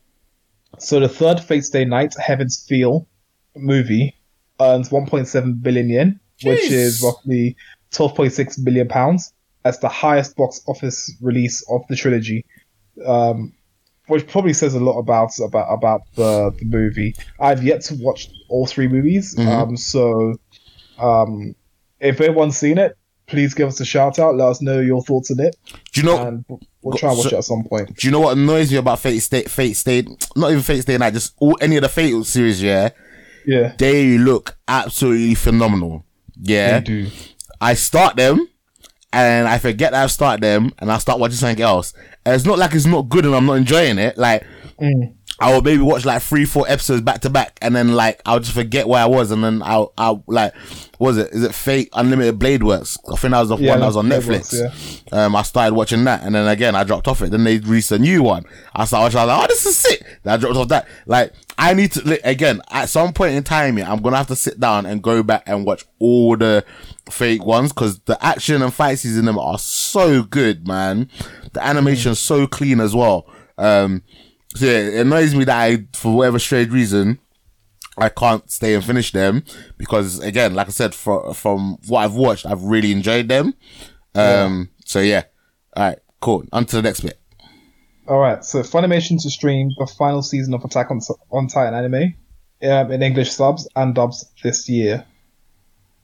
so the third Fate Stay Night Heaven's Feel movie earns 1.7 billion yen, Jeez. which is roughly 12.6 billion pounds. That's the highest box office release of the trilogy. Um, which probably says a lot about about about the, the movie. I've yet to watch all three movies, mm-hmm. um, so um, if anyone's seen it, please give us a shout out. Let us know your thoughts on it. Do you know? And we'll try and watch so, it at some point. Do you know what annoys me about Fate State? Fate State, not even Fate Stay Night, just all any of the Fate series. Yeah, yeah, they look absolutely phenomenal. Yeah, they do. I start them. And I forget that I've started them, and I start watching something else. And it's not like it's not good, and I'm not enjoying it. Like, mm. I would maybe watch like three, four episodes back to back, and then like I'll just forget where I was, and then I'll, I'll like, was it? Is it Fate Unlimited Blade Works? I think that was the yeah, one that was on Netflix. Works, yeah. Um, I started watching that, and then again I dropped off it. Then they released a new one. I started watching. I was like, oh, this is sick. Then I dropped off that. Like, I need to again at some point in time. Yeah, I'm gonna have to sit down and go back and watch all the Fate ones because the action and fight scenes in them are so good, man. The animation is so clean as well. Um, so yeah, it annoys me that I, for whatever strange reason, I can't stay and finish them because again, like I said, for, from what I've watched, I've really enjoyed them. Um, yeah. so yeah. All right, cool. On to the next bit. All right, so Funimation to stream the final season of Attack on, on Titan anime um, in English subs and dubs this year.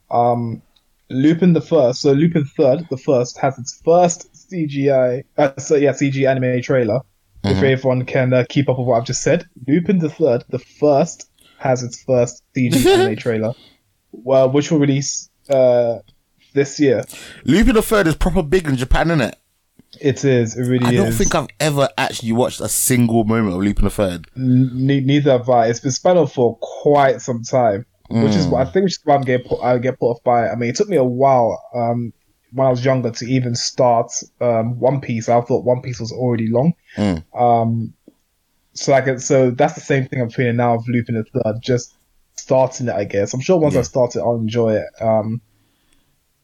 Um, Lupin the First, so Lupin Third, the first, has its first CGI, uh, so yeah, CG anime trailer mm-hmm. if everyone can uh, keep up with what I've just said. Lupin the Third, the first, has its first CG anime trailer, well, which will release uh, this year. Lupin the Third is proper big in Japan, isn't it? It is. It really I don't is. think I've ever actually watched a single moment of Lupin the Third. Neither have I. It's been spun off for quite some time, mm. which is what I think which is why I'm getting put, I get put off by. It. I mean, it took me a while. Um, when I was younger to even start um, One Piece. I thought One Piece was already long. Mm. Um, so like, so that's the same thing I'm feeling now of Lupin the Third. Just starting it, I guess. I'm sure once yeah. I start it, I'll enjoy it. Um,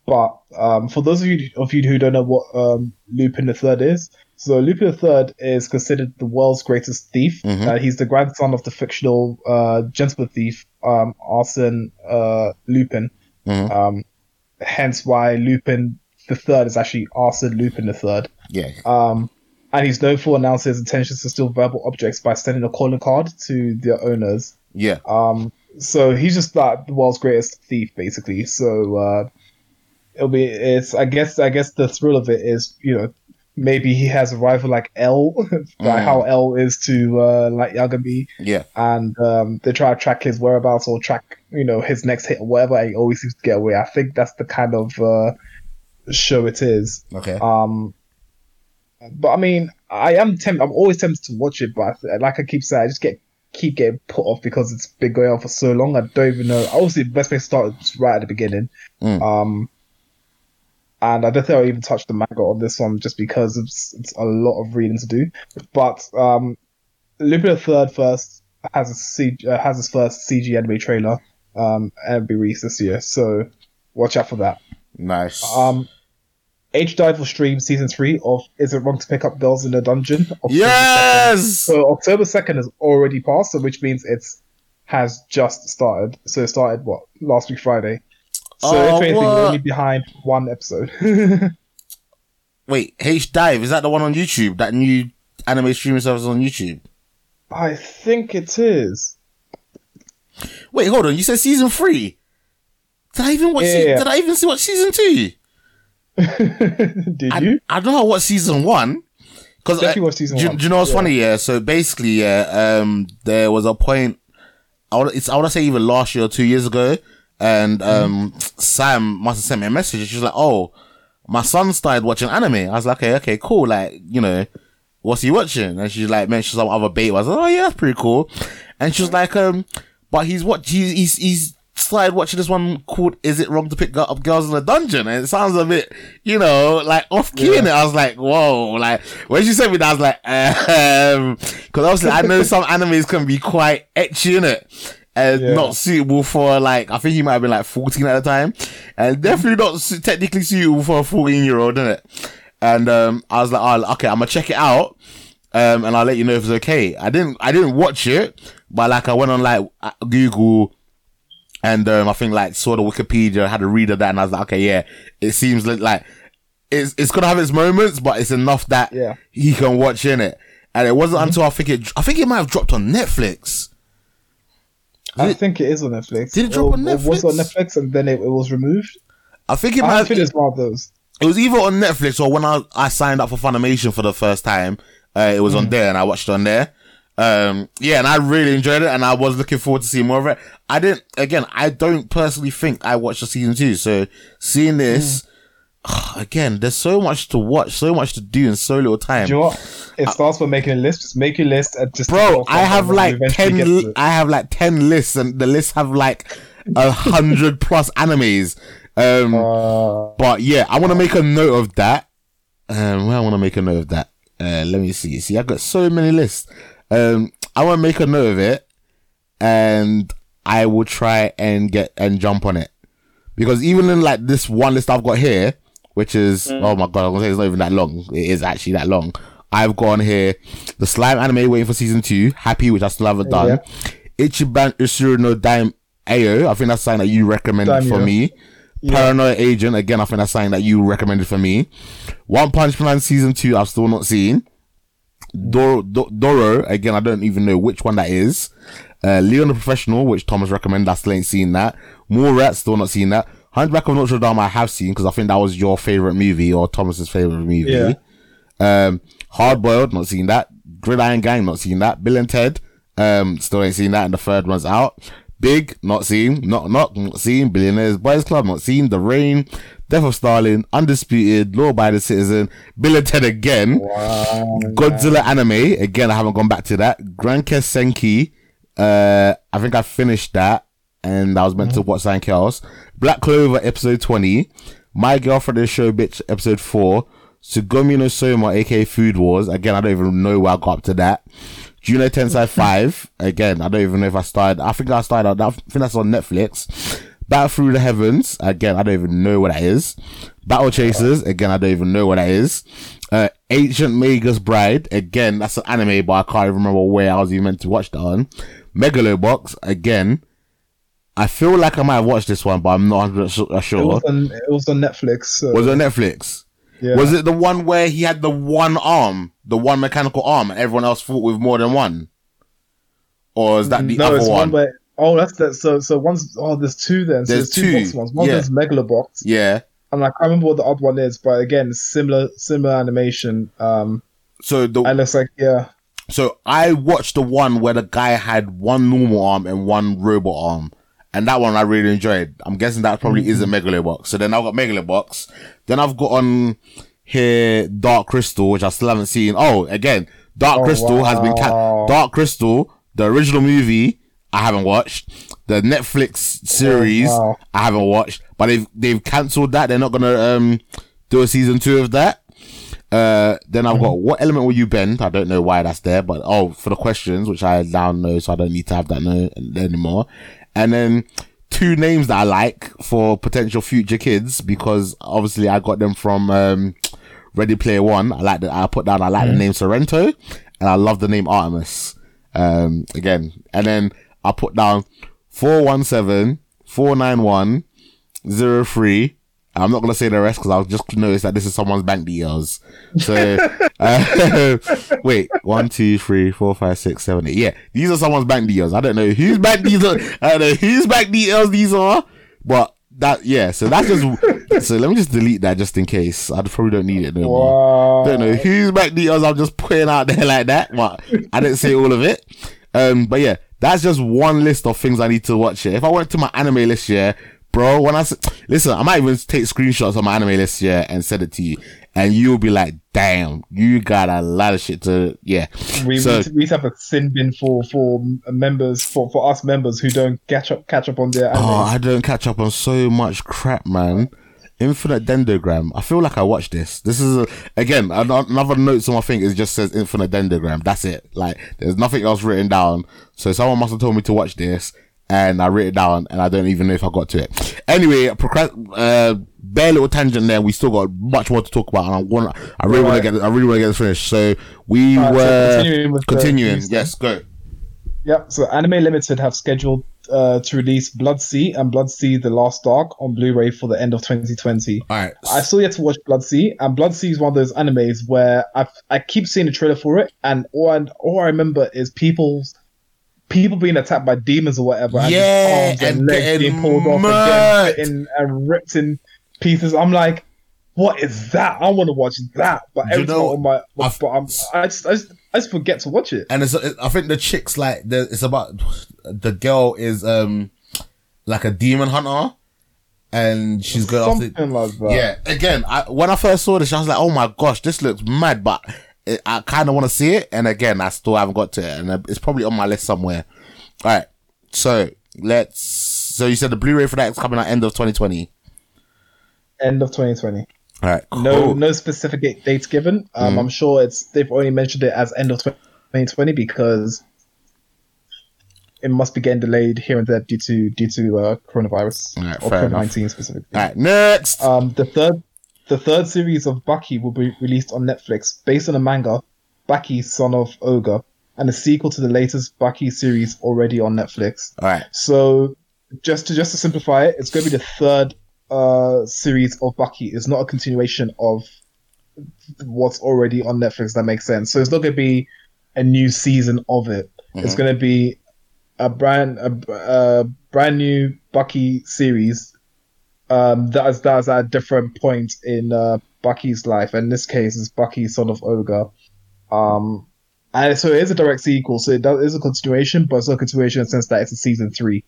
but um, for those of you of you who don't know what um, Lupin the Third is, so Lupin the Third is considered the world's greatest thief. Mm-hmm. Uh, he's the grandson of the fictional uh, gentleman thief um, Arsene uh, Lupin. Mm-hmm. Um, hence why Lupin the Third is actually Arsene Lupin the Third. Yeah. Um, and he's known for announcing his intentions to steal verbal objects by sending a calling card to their owners. Yeah. Um, so he's just like the world's greatest thief, basically. So uh, it'll be it's I guess I guess the thrill of it is you know maybe he has a rival like L, like Mm. how L is to uh, Light Yagami, Yeah. and um, they try to track his whereabouts or track you know his next hit or whatever. And he always seems to get away. I think that's the kind of uh, show it is. Okay. Um, but I mean, I am tempted. I'm always tempted to watch it, but I like I keep saying, I just get keep getting put off because it's been going on for so long. I don't even know. Obviously, the best place to start is right at the beginning. Mm. Um, and I don't think I'll even touch the manga on this one just because it's, it's a lot of reading to do. But um, Lupin the Third first has a C- uh, has his first CG anime trailer um, and it'll released this year, so watch out for that. Nice. Um, H Dive will stream season three of Is It Wrong to Pick Up Girls in a Dungeon? October 2nd. yes. So October second has already passed, so which means it's has just started. So it started what last week Friday. So Oh, if anything, what? we're only behind one episode. Wait, H Dive is that the one on YouTube? That new anime streaming service on YouTube? I think it is. Wait, hold on. You said season three. Did I even watch? Yeah, se- yeah. Did I even see what season two? Did I, you? I don't know what season one. Because season do, you- do you know what's Yeah. funny? Yeah. So basically, yeah. Um, there was a point. I would, it's I to say even last year or two years ago, and um, Sam must have sent me a message. She's like, "Oh, my son started watching anime." I was like, "Okay, okay, cool. Like, you know, what's he watching?" And she's like, mentioned some other bait. I was like, "Oh yeah, that's pretty cool." And she was like, "Um, but he's what he's he's he's." Started watching this one called "Is It Wrong to Pick Up Girls in a Dungeon?" and it sounds a bit, you know, like off key in it. I was like, "Whoa!" Like when she sent me that, I was like, um, because obviously I know some animes can be quite ecchi in it and Yeah. not suitable for like I think he might have been like 14 at the time, and definitely not su- technically suitable for a 14 year old, isn't it? And um, I was like, oh, okay, I'm gonna check it out, um, and I'll let you know if it's okay. I didn't, I didn't watch it, but like I went on like uh, Google. And um, I think like saw the Wikipedia, had a read of that, and I was like, okay, yeah, it seems like, like it's it's gonna have its moments, but it's enough that Yeah. he can watch in it. And it wasn't until I think it, I think it might have dropped on Netflix. I Did- think it is on Netflix. did it drop on Was it on Netflix? Netflix and then it, it was removed? I think it I might. think It, it's one of those. it was either on Netflix or when I I signed up for Funimation for the first time. Uh, it was Mm. on there, and I watched it on there. Um, yeah, and I really enjoyed it, and I was looking forward to seeing more of it. I didn't. Again, I don't personally think I watched the season two, so seeing this. Mm. Again, there's so much to watch, so much to do in so little time. Do you know what? It starts with making a list. Just make your list and just Bro, I have like ten. I have like ten lists, and the lists have like a hundred plus animes. Um, Uh, but yeah, I want to make a note of that. Um, where I want to make a note of that. Uh, let me see. See, I've got so many lists. Um, I want to make a note of it, and I will try and get and jump on it because even in like this one list I've got here, which is oh my god, I'm gonna say it's not even that long. It is actually that long. I've gone here the slime anime waiting for season two. Happy, which I still haven't done. Ichiban Usuru no Daim Ayo. I think that's something that you recommended for Daimyo. me. Paranoid Agent. Again, I think that's something that you recommended for me. One Punch Man season two. I've still not seen. Doro, Do- Doro. Again, I don't even know which one that is. Uh, Leon the Professional, which Thomas recommended. I still ain't seen that. More Rats. Still not seen that. Hunchback of Notre Dame. I have seen because I think that was your favorite movie or Thomas's favorite movie. Yeah. Um, Hard Boiled, not seen that. Gridiron Gang, not seen that. Bill and Ted, um, still ain't seen that. And the third one's out. Big, not seen. Not, not, not seen. Billionaires Boys Club, not seen. The Rain, Death of Stalin, Undisputed, Law by the Citizen, Bill and Ted again. wow. Godzilla anime, again, I haven't gone back to that. Grand Senki, uh, I think I finished that and I was meant to watch something else. Black Clover episode 20, My Girlfriend is Shobitch episode 4, Shokugeki no Soma aka Food Wars, again, I don't even know where I got up to that. Juno Tensei 5, again, I don't even know if I started, I think I started, I think that's on Netflix. Battle Through the Heavens, again, I don't even know what that is. Battle Chasers, again, I don't even know what that is. Uh, Ancient Magus Bride, again, that's an anime, but I can't even remember where I was even meant to watch that on. Megalobox, again, I feel like I might have watched this one, but I'm not 100% su- uh, It sure. was on it was on Netflix. So, Was it on Netflix? yeah. Was it the one where he had the one arm, the one mechanical arm, and everyone else fought with more than one? Or is that the no, other it's one? one where oh that's that. So so one's oh there's two then. So There's there's, two, two, box ones. One yeah. is Megalobox, yeah. and I can't remember what the odd one is, but again, similar similar animation. Um, So the and looks like yeah, So I watched the one where the guy had one normal arm and one robot arm. And that one I really enjoyed. I'm guessing that probably is a Megalobox. So then I've got Megalobox. Then I've got on here Dark Crystal, which I still haven't seen. Oh, again, Dark Oh, Crystal has been ca- Dark Crystal, the original movie, I haven't watched. The Netflix series, Oh, wow. I haven't watched. But they've they've cancelled that. They're not gonna um do a season two of that. Uh, then I've got what element will you bend? I don't know why that's there, but oh, for the questions, which I now know, so I don't need to have that no anymore. And then two names that I like for potential future kids because obviously I got them from um, Ready Player One. I like that. I put down. I like the name Sorrento, and I love the name Artemis. Um, again, and then I put down four one seven four nine one zero three. I'm not gonna say the rest because I'll just notice that this is someone's bank details. So, uh, wait, one, two, three, four, five, six, seven, eight. Yeah, these are someone's bank details. I don't know whose bank details. I don't know whose bank details these are, but that yeah. So that's just. so let me just delete that just in case. I probably don't need it no more. wow. Don't know whose bank details I'm just putting out there like that, but I didn't say all of it. Um, but yeah, that's just one list of things I need to watch here. If I went to my anime list here, bro, when I listen, I might even take screenshots of my anime list here and send it to you, and you'll be like, "Damn, you got a lot of shit to yeah." We, so we, we have a sin bin for for members for, for us members who don't catch up catch up on their oh, anime. oh, I don't catch up on so much crap, man. Infinite Dendrogram. I feel like I watched this. This is a, again another note on my thing. It just says Infinite Dendrogram. That's it. Like there's nothing else written down. So someone must have told me to watch this, and I wrote it down, and I don't even know if I got to it. Anyway, procrast- uh, bare little tangent there. We still got much more to talk about, and I want. I really want to get. I really want to get this finished. So we Alright, so were continuing with continuing. news yes, go. Yep. So Anime Limited have scheduled uh, to release Blood-C and Blood-C: The Last Dark on Blu-ray for the end of 2020. All right. I still yet to watch Blood-C, and Blood-C is one of those animes where I I keep seeing the trailer for it, and all I, all I remember is people's people being attacked by demons or whatever, and Yeah, arms and, and legs getting being pulled off murked. and, and ripped in pieces. I'm like, what is that? I want to watch that, but Do you every time know- on my, I've- but I'm, I just I just I just forget to watch it. and it's I think the chick's like the, it's about the girl is um like a demon hunter, and she's going after. Something like that. Yeah, again, I, when I first saw this, I was like, "Oh my gosh, this looks mad," but it, I kind of want to see it. And again, I still haven't got to it, and it's probably on my list somewhere. All right, so let's. So you said the Blu-ray for that is coming out end of 2020. End of 2020. All right, No, cool. no specific dates given. Um, Mm. I'm sure it's they've only mentioned it as end of 2020 because it must be getting delayed here and there due to due to uh, coronavirus Alright, or COVID 19 specifically. All right, next. Um, the third the third series of Baki will be released on Netflix based on a manga, Baki, Son of Ogre, and a sequel to the latest Baki series already on Netflix. All right, So just to just to simplify it, it's going to be the third uh, series of Baki. is not a continuation of what's already on Netflix. That makes sense. So it's not going to be a new season of it. It's Mhm. going to be a brand a, a brand new Baki series um, that is that is at a different point in uh, Baki's life. In this case, it's Baki, son of Ogre. Um, and so it is a direct sequel. So it does, is a continuation, but it's not a continuation in the sense that it's a season three.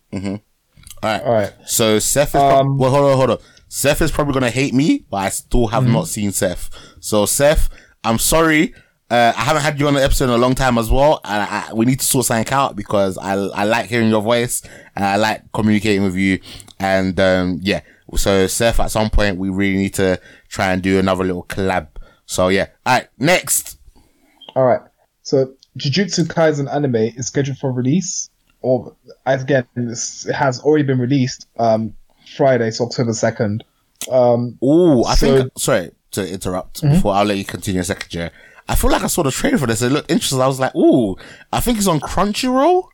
All right. All right. So Seth is prob- Um, well, hold on, hold on. Seth is probably gonna hate me, but I still have Mm-hmm. not seen Seth. So Seth, I'm sorry. Uh, I haven't had you on the episode in a long time as well, and I, I, we need to sort something out because I I like hearing your voice and I like communicating with you. And um, yeah, so Seth, at some point we really need to try and do another little collab. So yeah, all right, next. All right. So Jujutsu Kaisen anime is scheduled for release, or I again, this has already been released. Um, Friday, so October second. Um, Ooh, I So- Mm-hmm. think sorry to interrupt before I'll let you continue a second, Jerry. I feel like I saw the trailer for this. It looked interesting. I was like, ooh, I think it's on Crunchyroll.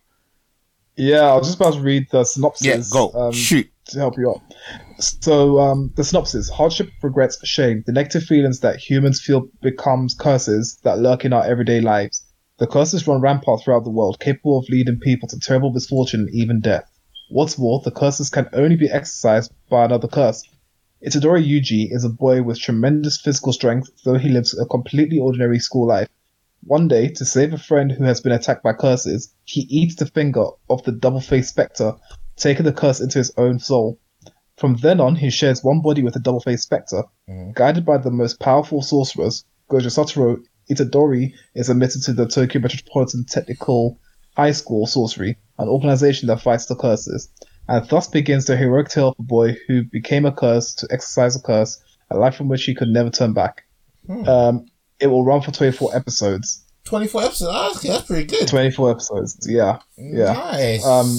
yeah, I was just about to read the synopsis. Yeah, go Um, shoot. to help you out. So, um, the synopsis: hardship, regrets, shame, the negative feelings that humans feel becomes curses that lurk in our everyday lives. The curses run rampant throughout the world, capable of leading people to terrible misfortune and even death. What's more, the curses can only be exorcised by another curse. Itadori Yuji is a boy with tremendous physical strength, though he lives a completely ordinary school life. One day, to save a friend who has been attacked by curses, he eats the finger of the double-faced spectre, taking the curse into his own soul. From then on, he shares one body with the double-faced spectre. Mm. Guided by the most powerful sorcerers, Gojo Satoru, Itadori is admitted to the Tokyo Metropolitan Technical High School Sorcery, an organization that fights the curses. And thus begins the heroic tale of a boy who became a curse to exorcise a curse, a life from which he could never turn back. Um, it will run for 24 episodes. 24 episodes. Ah, okay, that's pretty good. 24 episodes, yeah. Yeah. Nice. Um,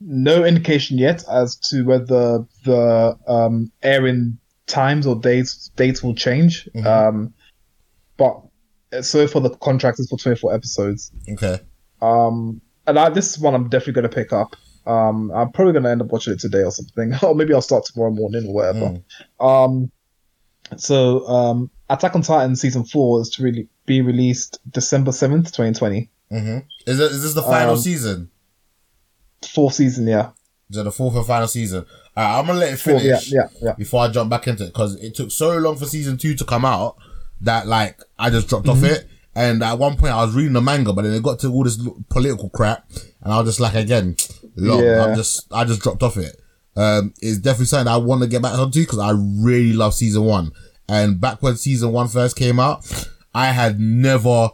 no indication yet as to whether the um, airing times or dates dates will change. Mhm. Um, but so for the contract is for 24 episodes. okay. Um, and I, this is one I'm definitely going to pick up. Um, I'm probably going to end up watching it today or something, or maybe I'll start tomorrow morning or whatever. Mm. Um, so um, Attack on Titan season four is to really be released December 7th, 2020. hmm Is, it, is this the final Um, season? Fourth season, yeah. Is it the fourth and final season? Alright, I'm gonna let it Fourth, finish. yeah, yeah, yeah. before I jump back into it because it took so long for season two to come out that like I just dropped off Mm-hmm. it. And at one point I was reading the manga, but then it got to all this political crap, and I was just like, again, long. Yeah. I'm just, I just dropped off it. Um, it's definitely something I want to get back onto because I really love season one. And back when season one first came out, I had never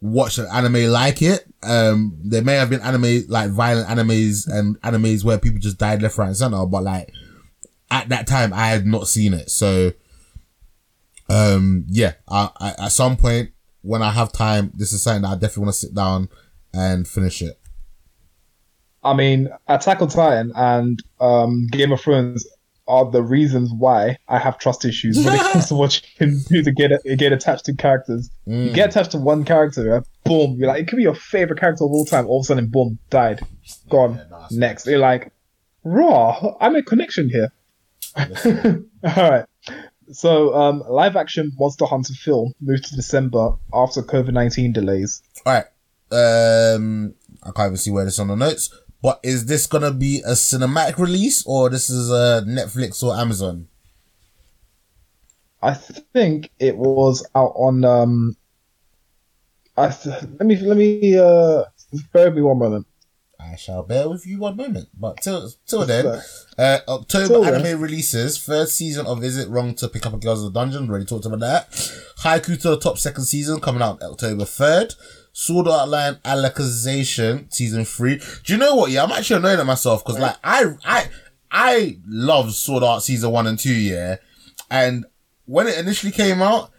watched an anime like it. Um, there may have been anime, like violent animes and animes where people just died left, right, and center, but like, at that time I had not seen it. So, um, yeah, I, I, at some point when I have time, this is something that I definitely want to sit down and finish it. I mean, Attack on Titan and um, Game of Thrones are the reasons why I have trust issues when it comes to watching who to get get attached to characters. You get attached to one character, boom, you're like, it could be your favorite character of all time. All of a sudden, boom, died, gone. Yeah, nice. Next, you're like, raw. I'm a connection here. all right. So, um, live action Monster Hunter film moved to December after COVID nineteen delays. All right. Um, I can't even see where this on the notes. But is this gonna be a cinematic release or this is a Netflix or Amazon? I think it was out on. Um, I th- let me let me uh, bear with me one moment. I shall bear with you one moment. But till till then, uh, October Till then. anime releases. First season of Is It Wrong to Pick Up a Girls in the Dungeon? Already talked about that. Haikyu to the Top second season coming out October third. Sword Art Online Alicization season three. Do you know what? Yeah, I'm actually annoyed at myself because like I I I love Sword Art season one and two. Yeah, and when it initially came out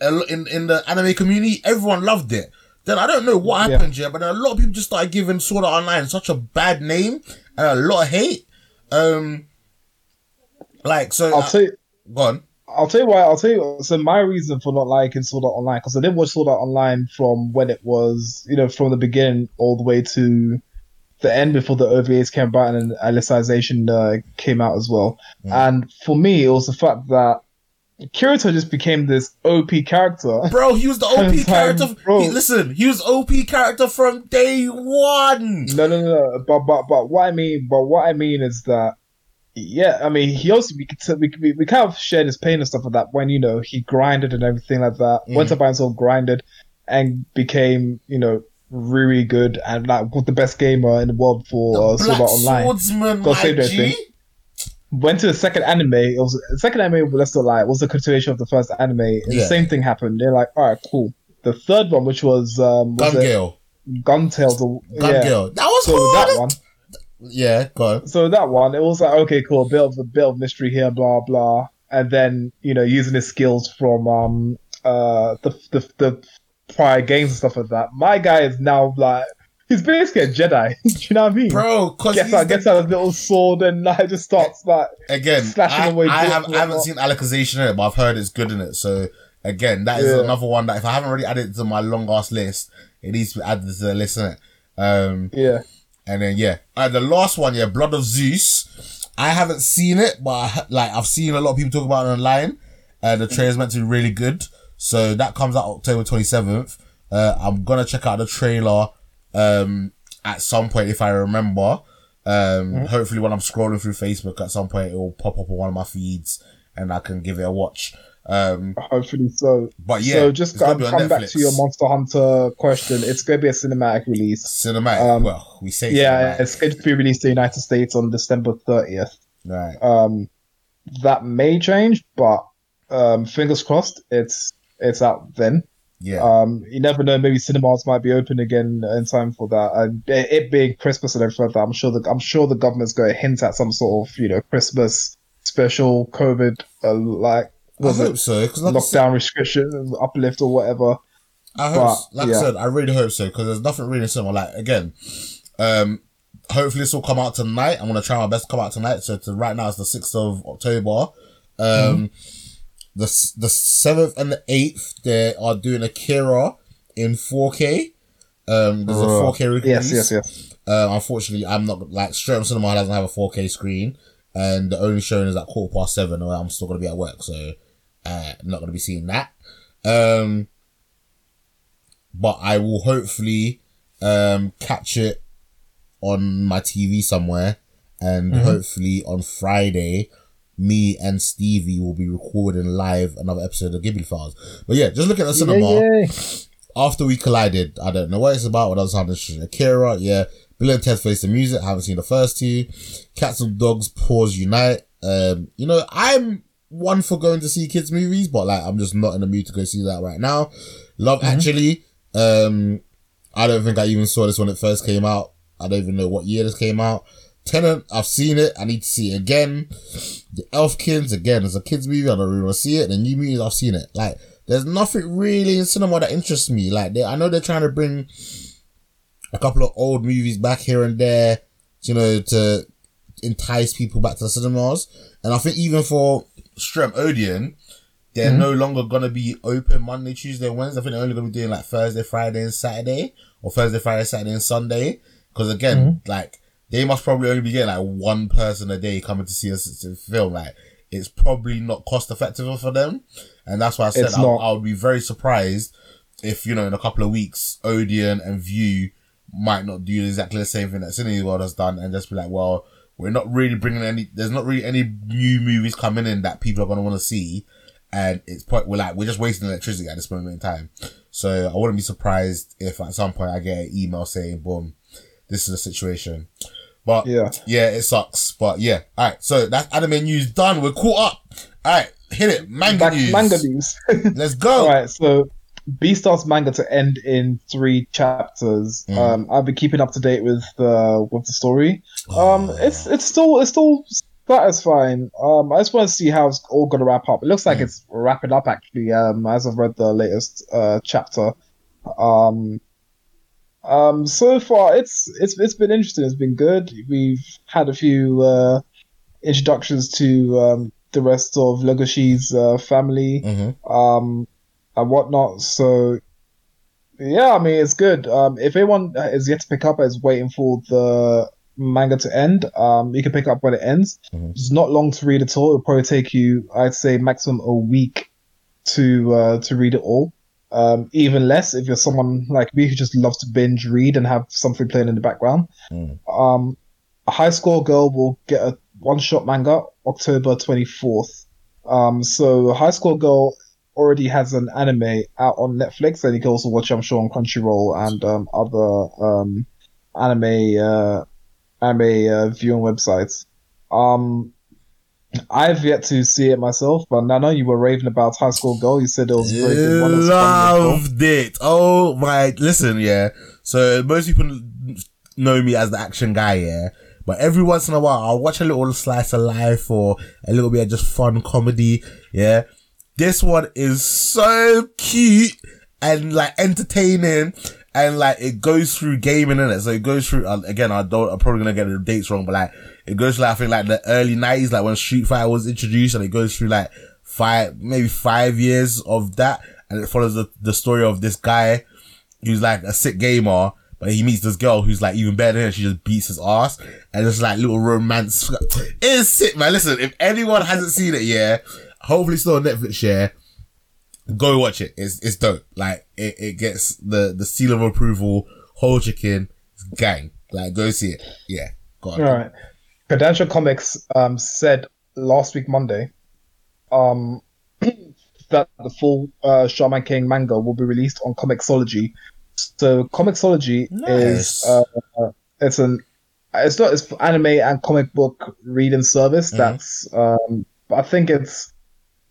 in in the anime community, everyone loved it. Then I don't know what Yeah. happened, yeah, but then a lot of people just started giving Sword Art Online such a bad name and a lot of hate. Um, like so. I'll uh, tell you. go on. I'll tell you why. I'll tell you. So my reason for not liking Sword Art Online because I didn't watch Sword Art Online from when it was, you know, from the beginning all the way to the end before the OVAs came out and Alicization uh, came out as well. And for me, it was the fact that Kirito just became this OP character. Bro, he was the OP character. bro. He, listen, he was OP character from day one. No, no, no. But but but what I mean, but what I mean is that, yeah, I mean, he also we we, we we kind of shared his pain and stuff like that when you know he grinded and everything like that. Mm. Went up by himself, grinded, and became you know really good and like the best gamer in the world for uh, Black Online. swordsman, Got saved everything. Went to the second anime. It was the second anime. Let's not lie, was a continuation of the first anime. And Yeah. The same thing happened. They're like, all right, cool. The third one, which was um, was Gun Gale. Guntails, or Gun yeah. Gale. That was So hard. that one, Yeah, go so that one, it was like okay, cool, a bit of a bit of mystery here, blah blah, and then you know using his skills from um uh the the, the prior games and stuff like that. My guy is now like he's basically a Jedi. Do you know what I mean? Bro, cause gets out, the- gets out his little sword and like just starts like again, slashing I, away I, have, I haven't seen Alicization in it, but I've heard it's good in it. So again, that is Yeah. another one that if I haven't already added to my long ass list, it needs to be added to the list, innit? Um, yeah. and then yeah, uh, the last one, yeah, Blood of Zeus. I haven't seen it, but I, like I've seen a lot of people talk about it online. Uh, the trailer's meant to be really good, so that comes out October twenty seventh. Uh, I'm gonna check out the trailer um, at some point if I remember. Um, Mm-hmm. hopefully when I'm scrolling through Facebook at some point, it will pop up on one of my feeds and I can give it a watch. Um, Hopefully so. but yeah, so just gonna um, come back to your Monster Hunter question. It's going to be a cinematic release. cinematic. um, well, we say Yeah, cinematic. it's going to be released in the United States on December 30th. right. Um, that may change, but um, fingers crossed, it's it's out then. Yeah, Um, you never know. Maybe cinemas might be open again in time for that. And it, being Christmas and everything like that, I'm sure the I'm sure the government's going to hint at some sort of you know Christmas special COVID uh, like I hope it so. Because like I said, lockdown restriction uplift or whatever. I hope, But, like yeah. I said, I really hope so because there's nothing really similar. Like again, um, hopefully this will come out tonight. I'm gonna try my best to come out tonight. So to, right now it's the sixth of October. Um, the the seventh and the eighth they are doing Akira in 4K. Um, there's a 4K release. Yes, yes, yes. Uh, unfortunately, I'm not like Streatham Cinema doesn't have a 4K screen, and the only showing is at quarter past seven. Or I'm still gonna be at work, so uh, I'm not gonna be seeing that. Um, but I will hopefully um catch it on my TV somewhere, and hopefully on Friday, me and Stevie will be recording live another episode of Ghibli Files. But yeah, just look at the cinema Yay. after we collided, I don't know what it's about. What else interesting? Akira, yeah. Bill and Ted Face the Music. Haven't seen the first two. Cats and Dogs Paws Unite. Um, you know, I'm one for going to see kids movies, but like I'm just not in the mood to go see that right now. Love Actually. Um, I don't think I even saw this when it first came out. I don't even know what year this came out. Tenet, I've seen it. I need to see it again. The Elfkins, again, it's a kids movie. I don't really want to see it. The new movies, I've seen it. Like, there's nothing really in cinema that interests me. Like, they, I know they're trying to bring a couple of old movies back here and there, you know, to entice people back to the cinemas. And I think even for Streatham Odeon, they're mm-hmm. no longer gonna be open Monday, Tuesday, Wednesday. I think they're only gonna be doing like Thursday, Friday, and Saturday, or Thursday, Friday, Saturday, and Sunday. Because again, mm-hmm. like they must probably only be getting like one person a day coming to see us film. Like it's probably not cost effective for them, and that's why I said I. I would be very surprised if you know in a couple of weeks Odeon and Vue might not do exactly the same thing that Cineworld World has done, and just be like, well, we're not really bringing any. There's not really any new movies coming in that people are gonna want to see, and it's point we're like we're just wasting electricity at this moment in time. So I wouldn't be surprised if at some point I get an email saying, "Boom, this is the situation." But Yeah. yeah, it sucks. But yeah, all right. So that's anime news done. We're caught up. All right, hit it. Manga Back news. manga news. Let's go. All right, so Beastars manga to end in three chapters. Mm. Um, I've been keeping up to date with uh, with the story. Oh. Um, it's it's still it's still satisfying. Um, I just want to see how it's all going to wrap up. It looks like Mm. it's wrapping up actually. Um, as I've read the latest uh chapter. Um. Um, so far it's it's it's been interesting. It's been good. We've had a few uh, introductions to um, the rest of Legoshi's uh, family Mm-hmm. um, and whatnot. So, yeah, I mean, it's good. Um, if anyone is yet to pick up, is waiting for the manga to end, um, you can pick up when it ends. Mhm. It's not long to read at all. It'll probably take you, I'd say, maximum a week to uh, to read it all. Um, even less if you're someone like me who just loves to binge read and have something playing in the background. Mm. Um, a high score girl will get a one shot manga October 24th. Um, so High Score Girl already has an anime out on Netflix, and you can also watch, I'm sure, on Crunchyroll and um, other um, anime uh, anime uh, viewing websites. Um, I've yet to see it myself, but Nana, you were raving about High Score Girl. You said it was very good. one. It was funny as well. Loved it. Oh my! Listen, yeah. So most people know me as the action guy, yeah. But every once in a while, I'll watch a little slice of life or a little bit of just fun comedy, yeah. This one is so cute and like entertaining, and like it goes through gaming in it. So it goes through uh, again. I don't. I'm probably gonna get the dates wrong, but like it goes through. Like, I think like the early '90s, like when Street Fighter was introduced, and it goes through like five, maybe five years of that, and it follows the, the story of this guy who's like a sick gamer, but he meets this girl who's like even better than him. She just beats his ass, and it's like little romance. It is sick, man. Listen, if anyone hasn't seen it, yeah, hopefully still on Netflix. Yeah, go watch it. It's it's dope. Like it, it gets the the seal of approval. Whole chicken, gang. Like go see it. Yeah. All right. Prudential Comics um, said last week Monday um, that the full uh, Shaman King manga will be released on Comixology. So Comixology Nice. is uh, it's an it's not it's anime and comic book reading service. Mhm. That's um, I think it's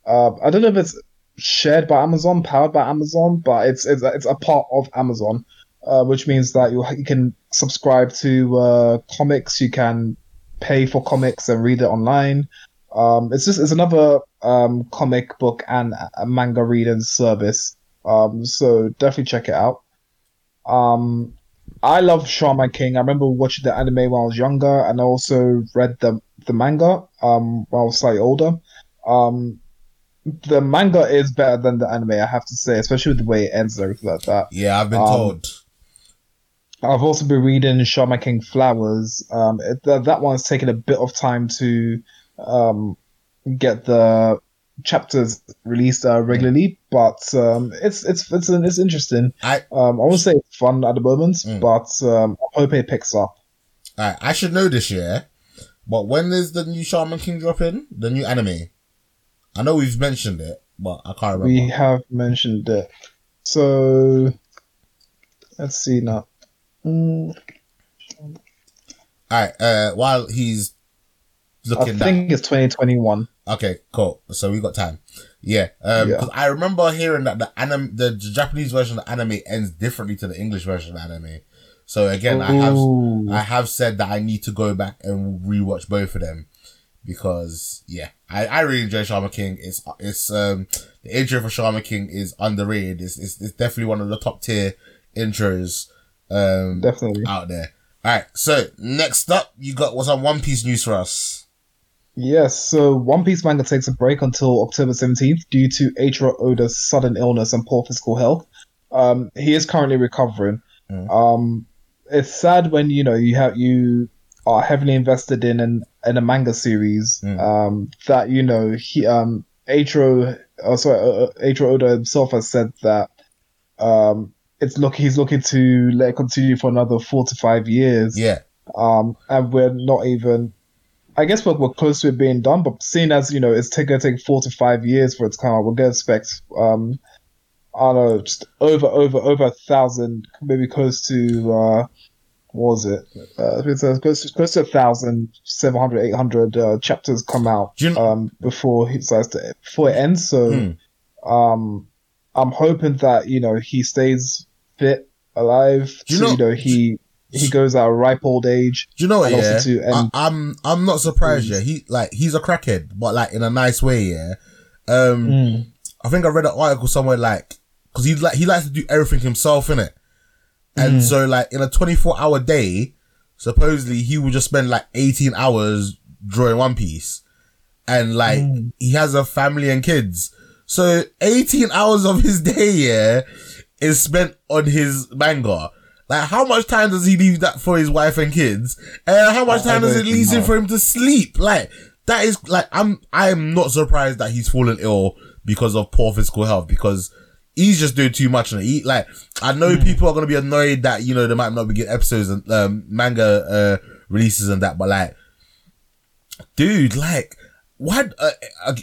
uh, I don't know if it's shared by Amazon, powered by Amazon, but it's it's it's a part of Amazon, uh, which means that you you can subscribe to uh, comics, you can pay for comics and read it online. Um, it's just it's another um, comic book and manga reading service. Um, so definitely check it out. Um, I love Shaman King. I remember watching the anime when I was younger, and I also read the the manga um, when I was slightly older. Um, the manga is better than the anime, I have to say, especially with the way it ends and everything like that. Yeah, I've been Um, told. I've also been reading Shaman King Flowers. Um, it, that that one's taken a bit of time to um, get the chapters released uh, regularly, but um, it's it's it's it's interesting. I Um, I won't say it's fun at the moment, Mm. but um, I hope it picks up. I, I should know this year, but when is the new Shaman King dropping? The new anime? I know we've mentioned it, but I can't remember. We have mentioned it, so let's see now. Mm, Alright, uh, while he's I looking that think it's 2021. Okay, cool. So we got time. Yeah. Um, Yeah. 'cause I remember hearing that the anime, the, the Japanese version of anime ends differently to the English version of anime. So again, I have, I have said that I need to go back and rewatch both of them because yeah, I, I really enjoy Shaman King. It's, it's, um, the intro for Shaman King is underrated. It's, it's, it's definitely one of the top tier intros, um, Definitely. out there. Alright. So next up, you got what's on One Piece news for us. Yes, so One Piece manga takes a break until October 17th due to Eiichiro Oda's sudden illness and poor physical health. Um, he is currently recovering. Mm. Um, it's sad when you know you have you are heavily invested in an in a manga series Mm. um, that you know he um Eiichiro oh sorry uh, uh, Eiichiro Oda himself has said that um it's look he's looking to let it continue for another four to five years Yeah. um, and we're not even. I guess we're, we're close to it being done, but seeing as you know it's take, gonna take four to five years for it to come out, we're gonna expect um, I don't know, just over over over a thousand, maybe close to uh, was it? Uh, it's, uh, close, to, close to a thousand, seven hundred, eight hundred uh, chapters come out you- um, before he decides to before it ends. So Hmm. um, I'm hoping that you know he stays fit, alive. You so, know- you know he he goes at a ripe old age. Do you know what? Yeah, to I, am I'm not surprised. Yeah, he like he's a crackhead, but like in a nice way. Yeah. Um, Mm. I think I read an article somewhere like because he like he likes to do everything himself in it, and Mm. so like in a 24 hour day, supposedly he would just spend like 18 hours drawing One Piece, and like Mm. he has a family and kids. So 18 hours of his day, yeah, is spent on his manga. Like, how much time does he leave that for his wife and kids? And how much I- I time does it leave him for him to sleep? Like, that is, like, I'm, I'm not surprised that he's fallen ill because of poor physical health because he's just doing too much on it. He, like, I know Hmm. people are going to be annoyed that, you know, they might not be getting episodes and, um, manga, uh, releases and that, but like, dude, like, why? Uh,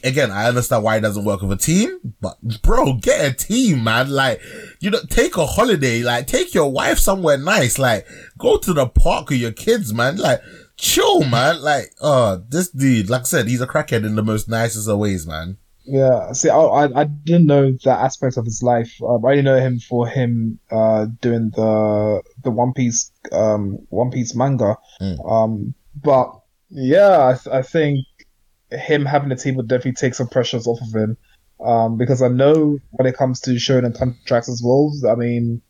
again, I understand why it doesn't work with a team, but bro, get a team, man. Like, you know, take a holiday. Like, take your wife somewhere nice. Like, go to the park with your kids, man. Like, chill, man. Like, oh, this dude, like I said, he's a crackhead in the most nicest of ways, man. Yeah, see, I, I I didn't know that aspect of his life. Um, I only know him for him uh, doing the the One Piece um, One Piece manga. Mm. Um, but yeah, I, th- I think him having a team would definitely take some pressures off of him. Um, because I know when it comes to Shonen contracts as well, I mean,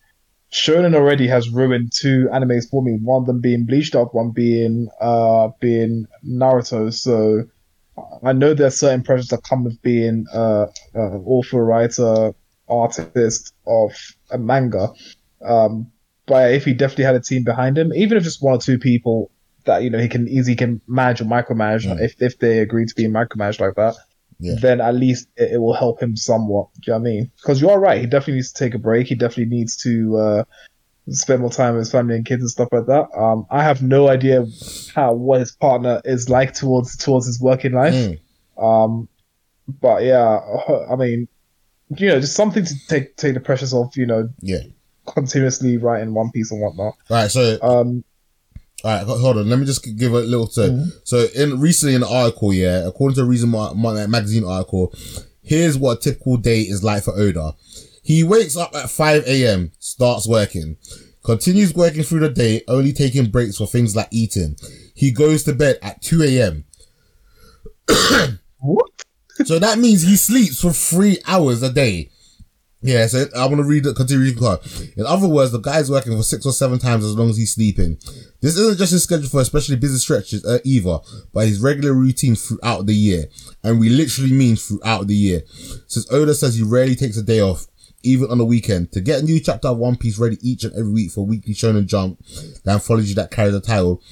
Shonen already has ruined two animes for me. One of them being Bleach, the other one being uh being Naruto. So I know there's certain pressures that come with being uh, uh author, writer, artist of a manga. Um, but if he definitely had a team behind him, even if just one or two people that you know he can easily can manage or micromanage, Mm. if if they agree to be micromanaged like that, Yeah. then at least it, it will help him somewhat. Do you know what I mean? Because you are right. He definitely needs to take a break. He definitely needs to uh, spend more time with his family and kids and stuff like that. Um, I have no idea how what his partner is like towards towards his working life. Mm. Um, but yeah, I mean, you know, just something to take take the pressures off. You know, Yeah. continuously writing One Piece and whatnot. Right. So Um, All right, hold on. Let me just give a little tip. Mhm. So, in recently in the article, yeah, according to a Reason Ma- Ma- magazine article, here's what a typical day is like for Oda. He wakes up at 5 a.m., starts working, continues working through the day, only taking breaks for things like eating. He goes to bed at 2 a.m. what? So that means he sleeps for three hours a day. Yeah, so I'm gonna read the continue reading card. In other words, the guy's working for six or seven times as long as he's sleeping. This isn't just his schedule for especially busy stretches uh, either, but his regular routine throughout the year, and we literally mean throughout the year. Since Oda says he rarely takes a day off, even on the weekend, to get a new chapter of One Piece ready each and every week for Weekly Shonen Jump, the anthology that carries the title.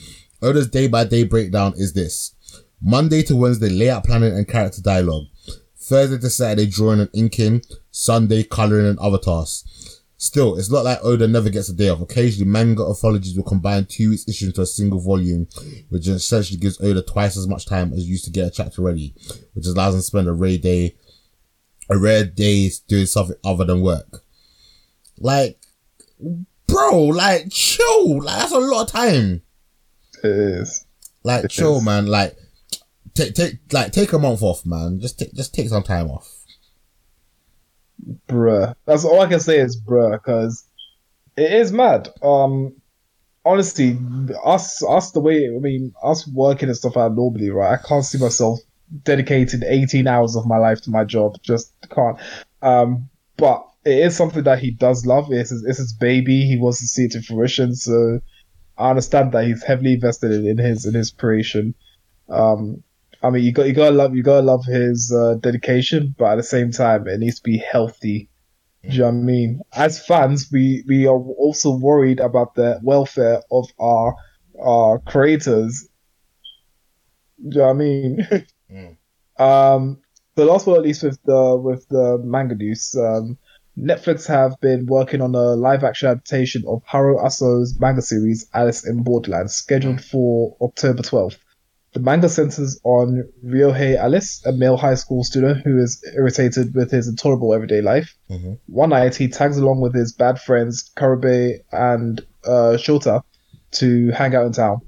Oda's day by day breakdown is this: Monday to Wednesday, layout planning and character dialogue. Thursday to Saturday, drawing and inking. Sunday, coloring and other tasks. Still, it's not like Oda never gets a day off. Occasionally, manga anthologies will combine two weeks issue into a single volume, which essentially gives Oda twice as much time as used to get a chapter ready, which allows him to spend a rare day, a rare day doing something other than work. Like, bro, like, chill. Like, that's a lot of time. It is. Like, It chill, is. man. Like, take, take, like, take a month off, man. Just take, just take some time off. bruh. That's all I can say is bruh, because it is mad. Um, honestly, us, us the way I mean, us working and stuff out normally, right? I can't see myself dedicating 18 hours of my life to my job. Just can't. Um, but it is something that he does love. It's his, it's his baby. He wants to see it to fruition. So I understand that he's heavily invested in, in his in his creation. Um, I mean, you got you gotta love you gotta love his uh, dedication, but at the same time, it needs to be healthy. Do you know what I mean? As fans, we we are also worried about the welfare of our our creators. Do you know what I mean? Um, the last but at least with the with the manga news, um, Netflix have been working on a live action adaptation of Haru Aso's manga series Alice in Borderland, scheduled for October 12th. The manga centers on Ryohei Alice, a male high school student who is irritated with his intolerable everyday life. Mhm. One night, he tags along with his bad friends Karube and uh, Shota to hang out in town.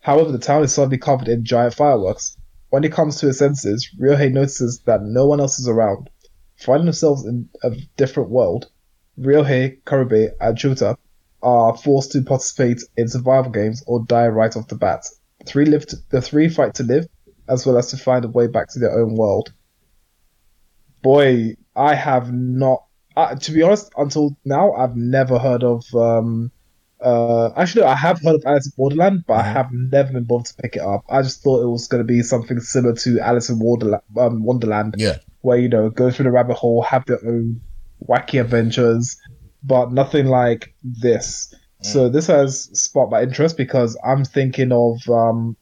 However, the town is suddenly covered in giant fireworks. When he comes to his senses, Ryohei notices that no one else is around. Finding themselves in a different world, Ryohei, Karube, and Shota are forced to participate in survival games or die right off the bat. The three live to, the three fight to live, as well as to find a way back to their own world. Boy, I have not. Uh, to be honest, until now, I've never heard of. Um, uh, actually, I have heard of Alice in Borderland, but I Mhm. have never been bothered to pick it up. I just thought it was going to be something similar to Alice in Wonderland, um, Wonderland, Yeah. where you know go through the rabbit hole, have their own wacky adventures, but nothing like this. So this has sparked my interest because I'm thinking of um,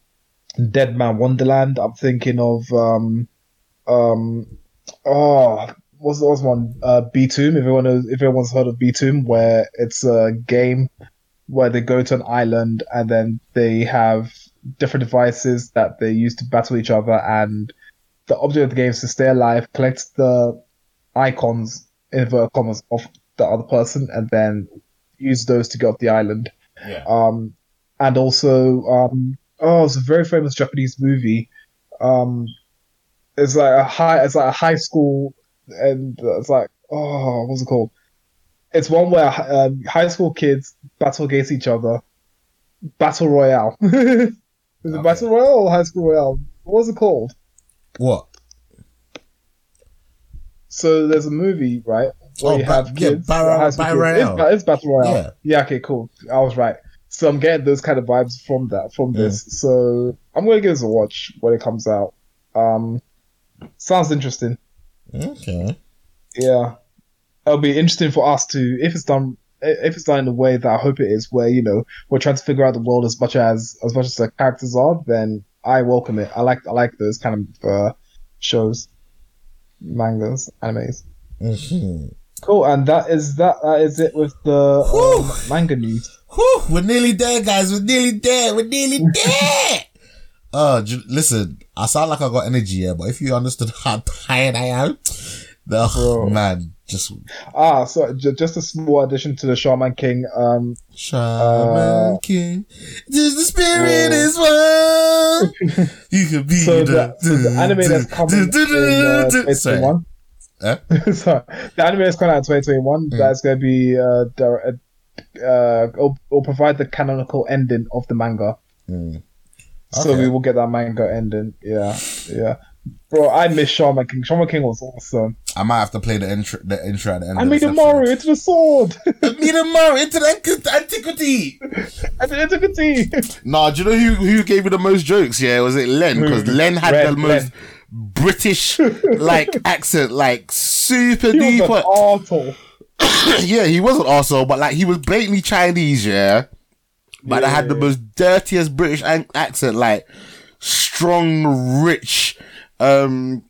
Dead Man Wonderland. I'm thinking of um, um, oh, what's the what's one? Uh, Btooom. If everyone knows, if everyone's heard of Btooom, where it's a game where they go to an island and then they have different devices that they use to battle each other, and the object of the game is to stay alive, collect the icons in inverted commas of the other person, and then use those to get off the island. Yeah. Um, and also, um, oh, it's a very famous Japanese movie. Um, it's like a high, it's like a high school, and it's like, oh, what's it called? It's one where um, high school kids battle against each other. Battle Royale. Is it Okay. Battle Royale or High School Royale? What was it called? What? So there's a movie, right? Where Oh, you have yeah, kids, Battle- high school kids. Royale. It's, it's Battle Royale. Yeah. Yeah. okay, cool. I was right. So I'm getting those kind of vibes from that, from this. So I'm gonna give this a watch when it comes out. Um, sounds interesting. Okay. Yeah, it'll be interesting for us to if it's done if it's done in a way that I hope it is, where you know we're trying to figure out the world as much as as much as the characters are. Then I welcome it. I like I like those kind of uh, shows, mangas, animes. hmm Cool, and that is that. That is it with the um, manga news. Whew, we're nearly there, guys. We're nearly there. We're nearly there. Oh, j- listen, I sound like I got energy here, but if you understood how tired I am, the Bro. man, just Ah, so j- just a small addition to the Shaman King. Um, Shaman Uh, King, just the spirit is one. You could be so the, the, so the anime that's coming in uh, 2021. Eh? Sorry, the anime that's coming out in 2021. Mm. That's going to be uh, dir- uh, it'll, it'll provide the canonical ending of the manga. Mm. So we will get that manga ending. Yeah, yeah. Bro, I miss Shaman King. Shaman King was awesome. I might have to play the intro, the intro at the end. I made a Mario into the sword. Him more into the antiqu- antiquity. and into the tea. Nah, do you know who who gave me the most jokes? Yeah, was it Len? Because Len had Ren, the most British like accent, like super deep. He was an yeah, he wasn't also, but like he was blatantly Chinese. Yeah, but I had the most dirtiest British an- accent, like strong, rich, um,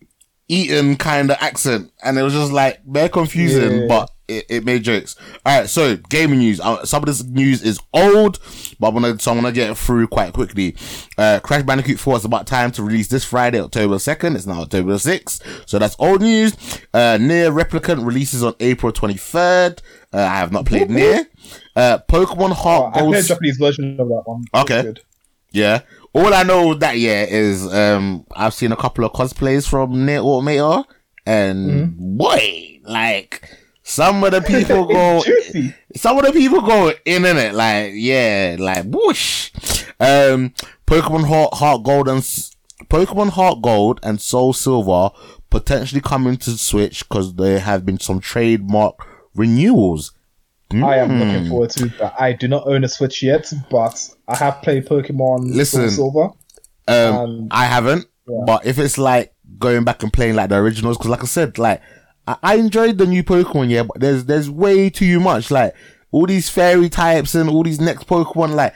Eton kind of accent, and it was just like very confusing, Yeah. but it, it made jokes. All right, so gaming news. Uh, some of this news is old, but I'm gonna so I'm gonna get through quite quickly. Uh, Crash Bandicoot 4 is about time to release this Friday, October 2nd. It's now October 6th, so that's old news. Uh, NieR Replicant releases on April 23rd. Uh, I have not played NieR. Uh, Pokemon Oh, Heart I played a Gold. Japanese version of that one. Okay. Yeah. All I know that yeah is um I've seen a couple of cosplays from NieR Automata and Mm-hmm. boy, like some of the people go some of the people go in in it, like yeah, like whoosh. Um Pokemon Heart, Heart Gold and Pokemon Heart Gold and Soul Silver potentially coming to Switch because there have been some trademark renewals. I am Mm. looking forward to that. I do not own a Switch yet, but I have played Pokemon Listen. Silver. Um, Um, I haven't, yeah. but if it's like going back and playing like the originals, because like I said, like I, I enjoyed the new Pokemon, yeah, but there's there's way too much, like all these fairy types and all these next Pokemon, like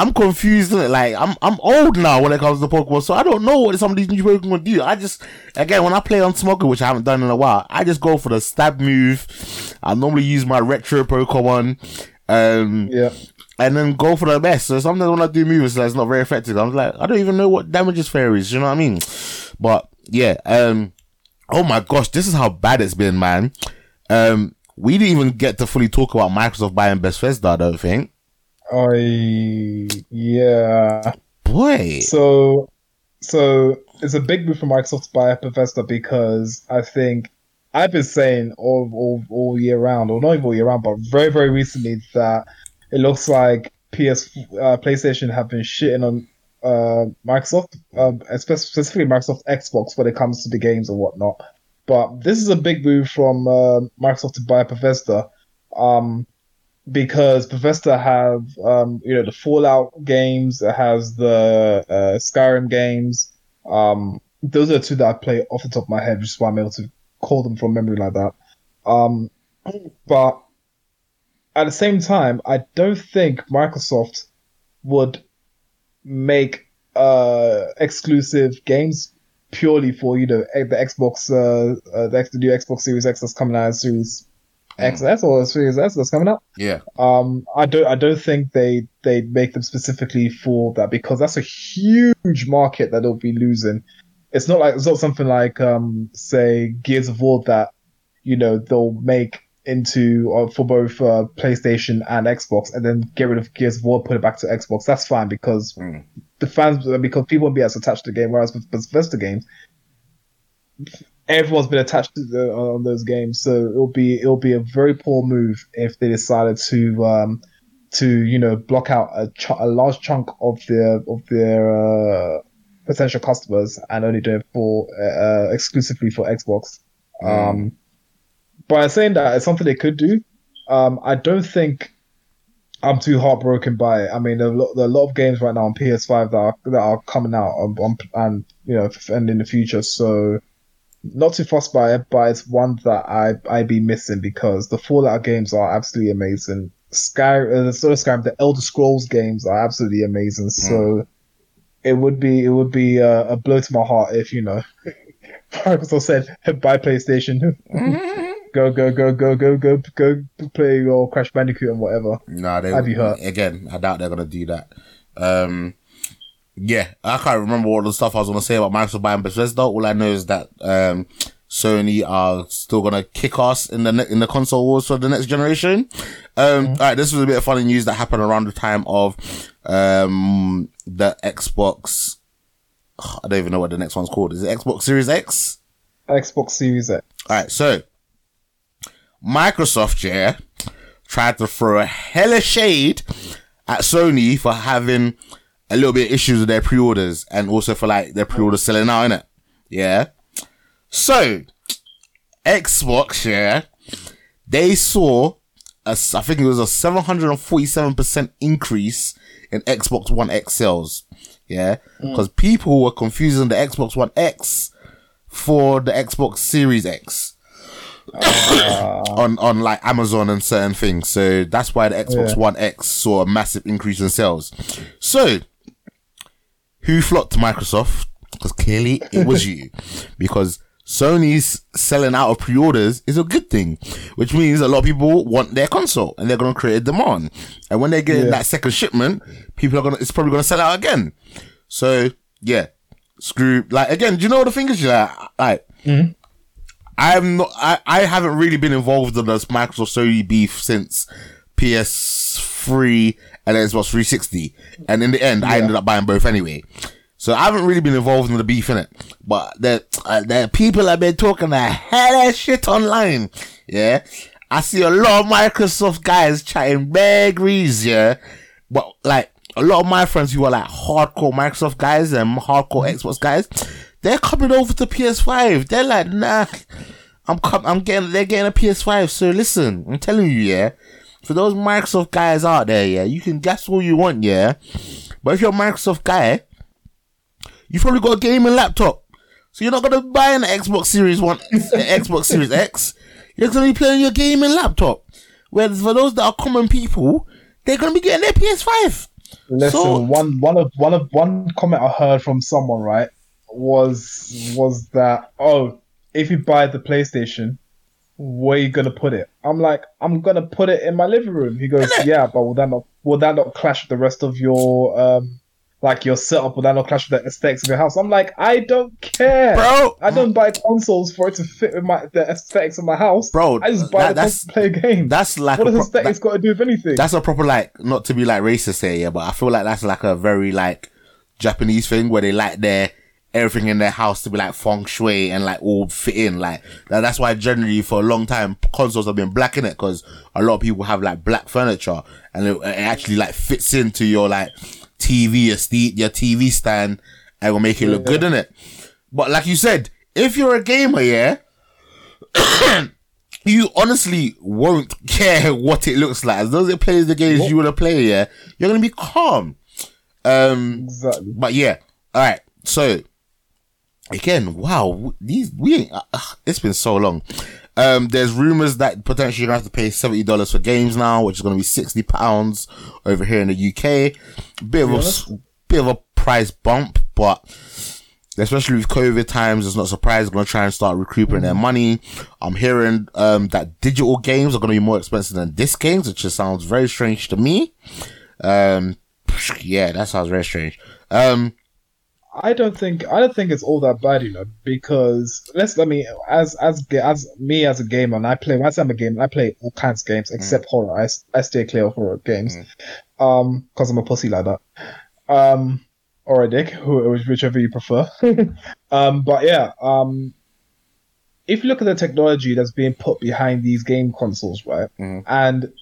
I'm confused. Like I'm I'm old now when it comes to Pokemon, so I don't know what some of these new Pokemon do. I just again when I play on Smogger, which I haven't done in a while, I just go for the stab move. I normally use my retro Pokemon. Um, Yeah. and then go for the best. So sometimes when I do moves that's not very effective, I'm like, I don't even know what damages fairies. You know what I mean? But yeah, um, oh my gosh, this is how bad it's been, man. Um, we didn't even get to fully talk about Microsoft buying Bethesda. I don't think. I yeah. Boy, So so it's a big move for Microsoft to buy Bethesda because I think I've been saying all all, all year round, or not even all year round, but very very recently that it looks like PS uh, PlayStation have been shitting on uh, Microsoft, um, specifically Microsoft Xbox when it comes to the games and whatnot. But this is a big move from uh, Microsoft to buy Bethesda, um, because Bethesda have um, you know the Fallout games, it has the uh, Skyrim games. Um, those are two that I play off the top of my head, which is why I'm able to call them from memory like that. Um, but at the same time, I don't think Microsoft would make uh, exclusive games purely for you know the Xbox, uh, uh, the new Xbox Series X that's coming out, Series XS or Series S that's coming up. yeah, Um, I don't, I don't think they they make them specifically for that because that's a huge market that they'll be losing. It's not like it's not something like um, say Gears of War that you know they'll make into uh, for both uh, PlayStation and Xbox, and then get rid of Gears of War, put it back to Xbox. That's fine because Mm. the fans because people won't be as attached to the game. Whereas with Bethesda games, everyone's been attached to the, on those games, so it'll be it'll be a very poor move if they decided to um, to you know block out a, ch- a large chunk of their of their uh, potential customers and only do it for uh, exclusively for Xbox. Um, by saying that, it's something they could do. Um, I don't think I'm too heartbroken by it. I mean, there are, a lot, are a lot of games right now on PS5 that are that are coming out on, on, and you know and in the future. So not too fussed by it, but it's one that I I be missing because the Fallout games are absolutely amazing. Sky, uh, the sort of Skyrim, the Elder Scrolls games are absolutely amazing. So it would be it would be uh, a blow to my heart if you know Microsoft said buy PlayStation. go go go go go go go play your Crash Bandicoot and whatever. Nah, they Have you heard? again. I doubt they're gonna do that. Um, yeah, I can't remember all the stuff I was gonna say about Microsoft buying Bethesda. All I know is that um, Sony are still gonna kick ass in the ne- in the console wars for the next generation. Um, all right, this was a bit of funny news that happened around the time of um the Xbox. I don't even know what the next one's called. Is it Xbox Series X? Xbox Series X. All right, so Microsoft, yeah, tried to throw a hella shade at Sony for having a little bit of issues with their pre-orders and also for like their pre-orders selling out, innit? Yeah. So, Xbox, yeah, they saw a, I think it was a 747% increase in Xbox One X sales. Yeah. Mm. Because people were confusing the Xbox One X for the Xbox Series X on on like Amazon and certain things. So that's why the Xbox Yeah. One X saw a massive increase in sales. So who flocked to Microsoft? Because clearly it was you, because Sony's selling out of pre-orders is a good thing, which means a lot of people want their console and they're going to create a demand. And when they get Yeah. that second shipment, people are going to, it's probably going to sell out again. So yeah, screw, like again, do you know what the thing is? Like, like mm-hmm. I'm not. I, I haven't really been involved in this Microsoft Sony beef since PS3 and Xbox 360, and in the end, I ended up buying both anyway. So I haven't really been involved in the beef in it, but the uh, the people have been talking a hell of shit online. Yeah, I see a lot of Microsoft guys chatting big reason, yeah, but like a lot of my friends who are like hardcore Microsoft guys and hardcore Xbox guys, they're coming over to PS5. They're like, nah, I'm com- I'm getting they're getting a PS5. So listen, I'm telling you, yeah. For those Microsoft guys out there, yeah, you can guess all you want, yeah. But if you're a Microsoft guy, you've probably got a gaming laptop. So you're not gonna buy an Xbox Series One, Xbox Series X. You're gonna be playing your gaming laptop. Whereas for those that are common people, they're gonna be getting their PS5. Listen, So- one one of one of one comment I heard from someone right was was that oh if you buy the PlayStation, where you gonna put it? I'm like I'm gonna put it in my living room. He goes yeah, but will that not will that not clash with the rest of your um like your setup? Will that not clash with the aesthetics of your house? I'm like I don't care, Bro, I don't buy consoles for it to fit with my the aesthetics of my house, Bro, I just buy that- that's- to play a game. That's like what does pro- aesthetics got to do with anything? that's a proper like not to be like racist here, yeah, but I feel like that's like a very like Japanese thing where they like their everything in their house to be like feng shui and like all fit in. Like that, that's why generally for a long time consoles have been black in it because a lot of people have like black furniture and it, it actually like fits into your like TV, your, st- your TV stand and will make it look good in it. But like you said, if you're a gamer, yeah, you honestly won't care what it looks like. As long as it plays the games you want to play, yeah, you're gonna be calm. Um, exactly. but yeah, all right. So again, wow, these we ain't. Uh, uh, it's been so long. Um, there's rumors that potentially you're gonna have to pay seventy dollars for games now, which is gonna be sixty pounds over here in the UK. Bit of a bit of a price bump, but especially with COVID times, it's not surprised they're gonna try and start recouping their money. I'm hearing um that digital games are gonna be more expensive than disc games, which just sounds very strange to me. Um, yeah, that sounds very strange. Um, I don't think I don't think it's all that bad, you know, because let's let me as as as me as a gamer, and I play. When I say I'm a gamer, I play all kinds of games except horror. I, I stay clear of horror games, um, because I'm a pussy like that, um, or a dick, who, whichever you prefer. um, but yeah, um, if you look at the technology that's being put behind these game consoles, right, and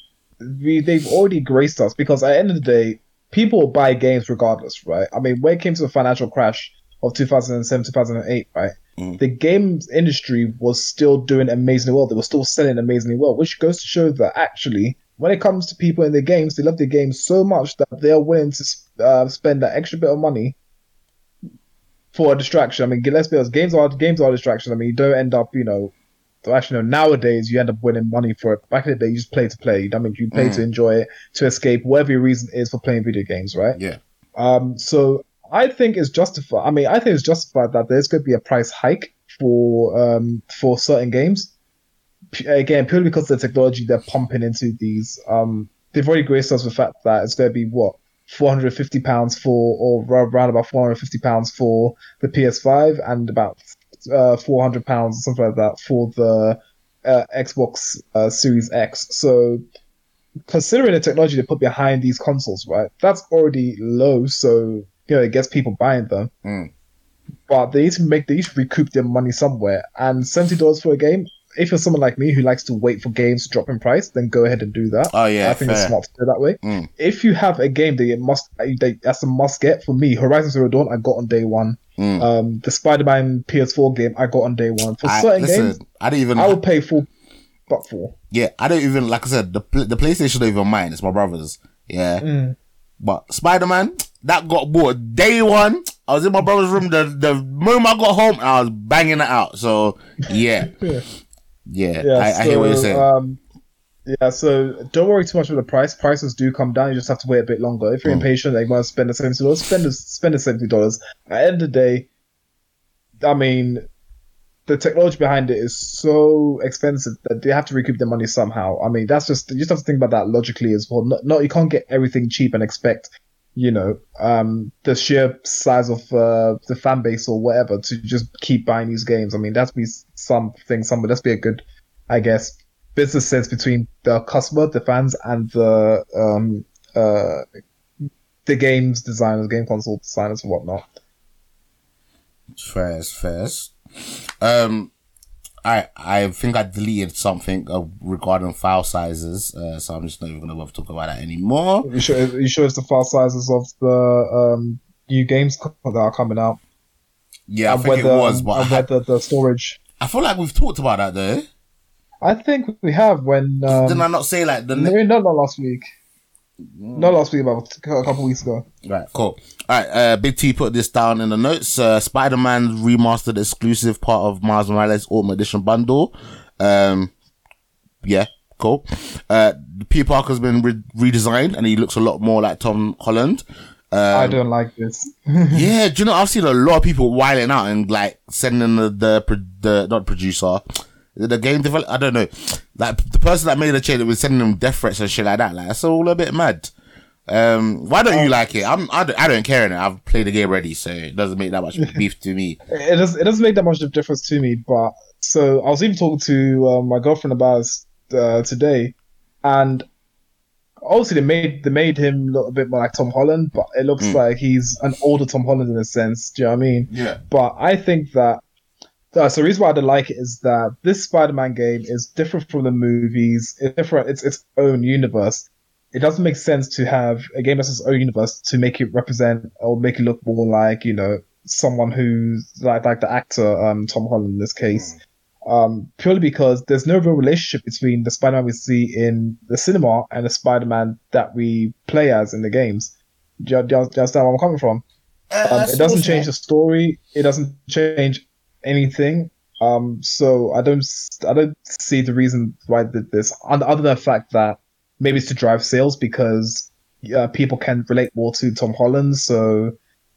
we they've already graced us because at the end of the day, people buy games regardless, right? I mean, when it came to the financial crash of 2007, 2008, right? The games industry was still doing amazingly well. They were still selling amazingly well, which goes to show that actually, when it comes to people in the games, they love the games so much that they're willing to uh, spend that extra bit of money for a distraction. I mean, let's be honest, games are games are a distraction. I mean, you don't end up, you know, so actually, no, nowadays you end up winning money for it. Back in the day, you just play to play. I mean, you play to enjoy it, to escape, whatever your reason is for playing video games, right? yeah, Um, so I think it's justified. I mean, I think it's justified that there's going to be a price hike for um for certain games, again purely because of the technology they're pumping into these. Um, they've already graced us with the fact that it's going to be what 450 pounds for, or around about 450 pounds for the PS5, and about uh, 400 pounds or something like that for the uh, Xbox uh, Series X. So considering the technology they put behind these consoles, right, that's already low. So you know it gets people buying them. Mm. But they need to make they need to recoup their money somewhere. And seventy dollars for a game, if you're someone like me who likes to wait for games to drop in price, then go ahead and do that. Oh yeah, I think it's smart to do that way. Mm. If you have a game that you must that, that's a must get for me, Horizon Zero Dawn I got on day one. Mm. Um, the Spider-Man PS4 game I got on day one. For I, certain listen, games, I don't even. I would pay full buck for. yeah, I don't even like I said the the PlayStation don't even mind. It's my brother's. Yeah, Mm. but Spider Man that got bought day one. I was in my brother's room the the moment I got home. I was banging it out. So yeah, Yeah. yeah, Yeah, I, I hear what you're saying. Um, yeah, so don't worry too much about the price. Prices do come down. You just have to wait a bit longer. If you're Mm. impatient and you want to spend the seventy dollars, spend the spend the seventy dollars. At the end of the day, I mean, the technology behind it is so expensive that they have to recoup their money somehow. I mean, that's just you just have to think about that logically as well. No, no you can't get everything cheap and expect you know um, the sheer size of uh, the fan base or whatever to just keep buying these games. I mean, that's be something. Some that's be a good, I guess, business sense between the customer, the fans, and the um, uh, the games designers, game console designers, and whatnot. Fairs, fairs. Um, I I think I deleted something uh, regarding file sizes, uh, so I'm just not even gonna bother to talk about that anymore. You sure? You sure it's the file sizes of the um, new games that are coming out? Yeah, I and think it was, but I, had- whether the storage. I feel like we've talked about that though. I think we have when. Um, Didn't I not say like the ne- no, not, not last week. Not last week, about a couple weeks ago. Right, cool. All right, uh, Big T put this down in the notes. Uh, Spider-Man remastered exclusive part of Miles Morales Ultimate Edition bundle. Um, yeah, cool. Uh, Peter Parker's been re- redesigned and he looks a lot more like Tom Holland. I Um, don't like this. yeah, do you know, I've seen a lot of people whiling out and like sending the, the, the not producer, the game developer, I don't know, like the person that made the change was sending them death threats and shit like that. Like, it's all a bit mad. Um, why don't you like it? I'm, I don't, I don't care in it. I've played the game already, so it doesn't make that much beef to me. it does it doesn't make that much of a difference to me. But so I was even talking to uh, my girlfriend about it uh, today, and obviously they made they made him look a bit more like Tom Holland, but it looks Mm. like he's an older Tom Holland in a sense. Do you know what I mean? Yeah. But I think that uh, so the reason why I don't like it is that this Spider-Man game is different from the movies. It's different. It's its own universe. It doesn't make sense to have a game that's its own universe to make it represent or make it look more like you know someone who's like like the actor um, Tom Holland in this case. Um, purely because there's no real relationship between the Spider-Man we see in the cinema and the Spider-Man that we play as in the games. Do you, do you understand where I'm coming from? Um, it doesn't change the story. It doesn't change anything. Um, so I don't, I don't see the reason why they did this, other other than the fact that maybe it's to drive sales because uh, people can relate more to Tom Holland. So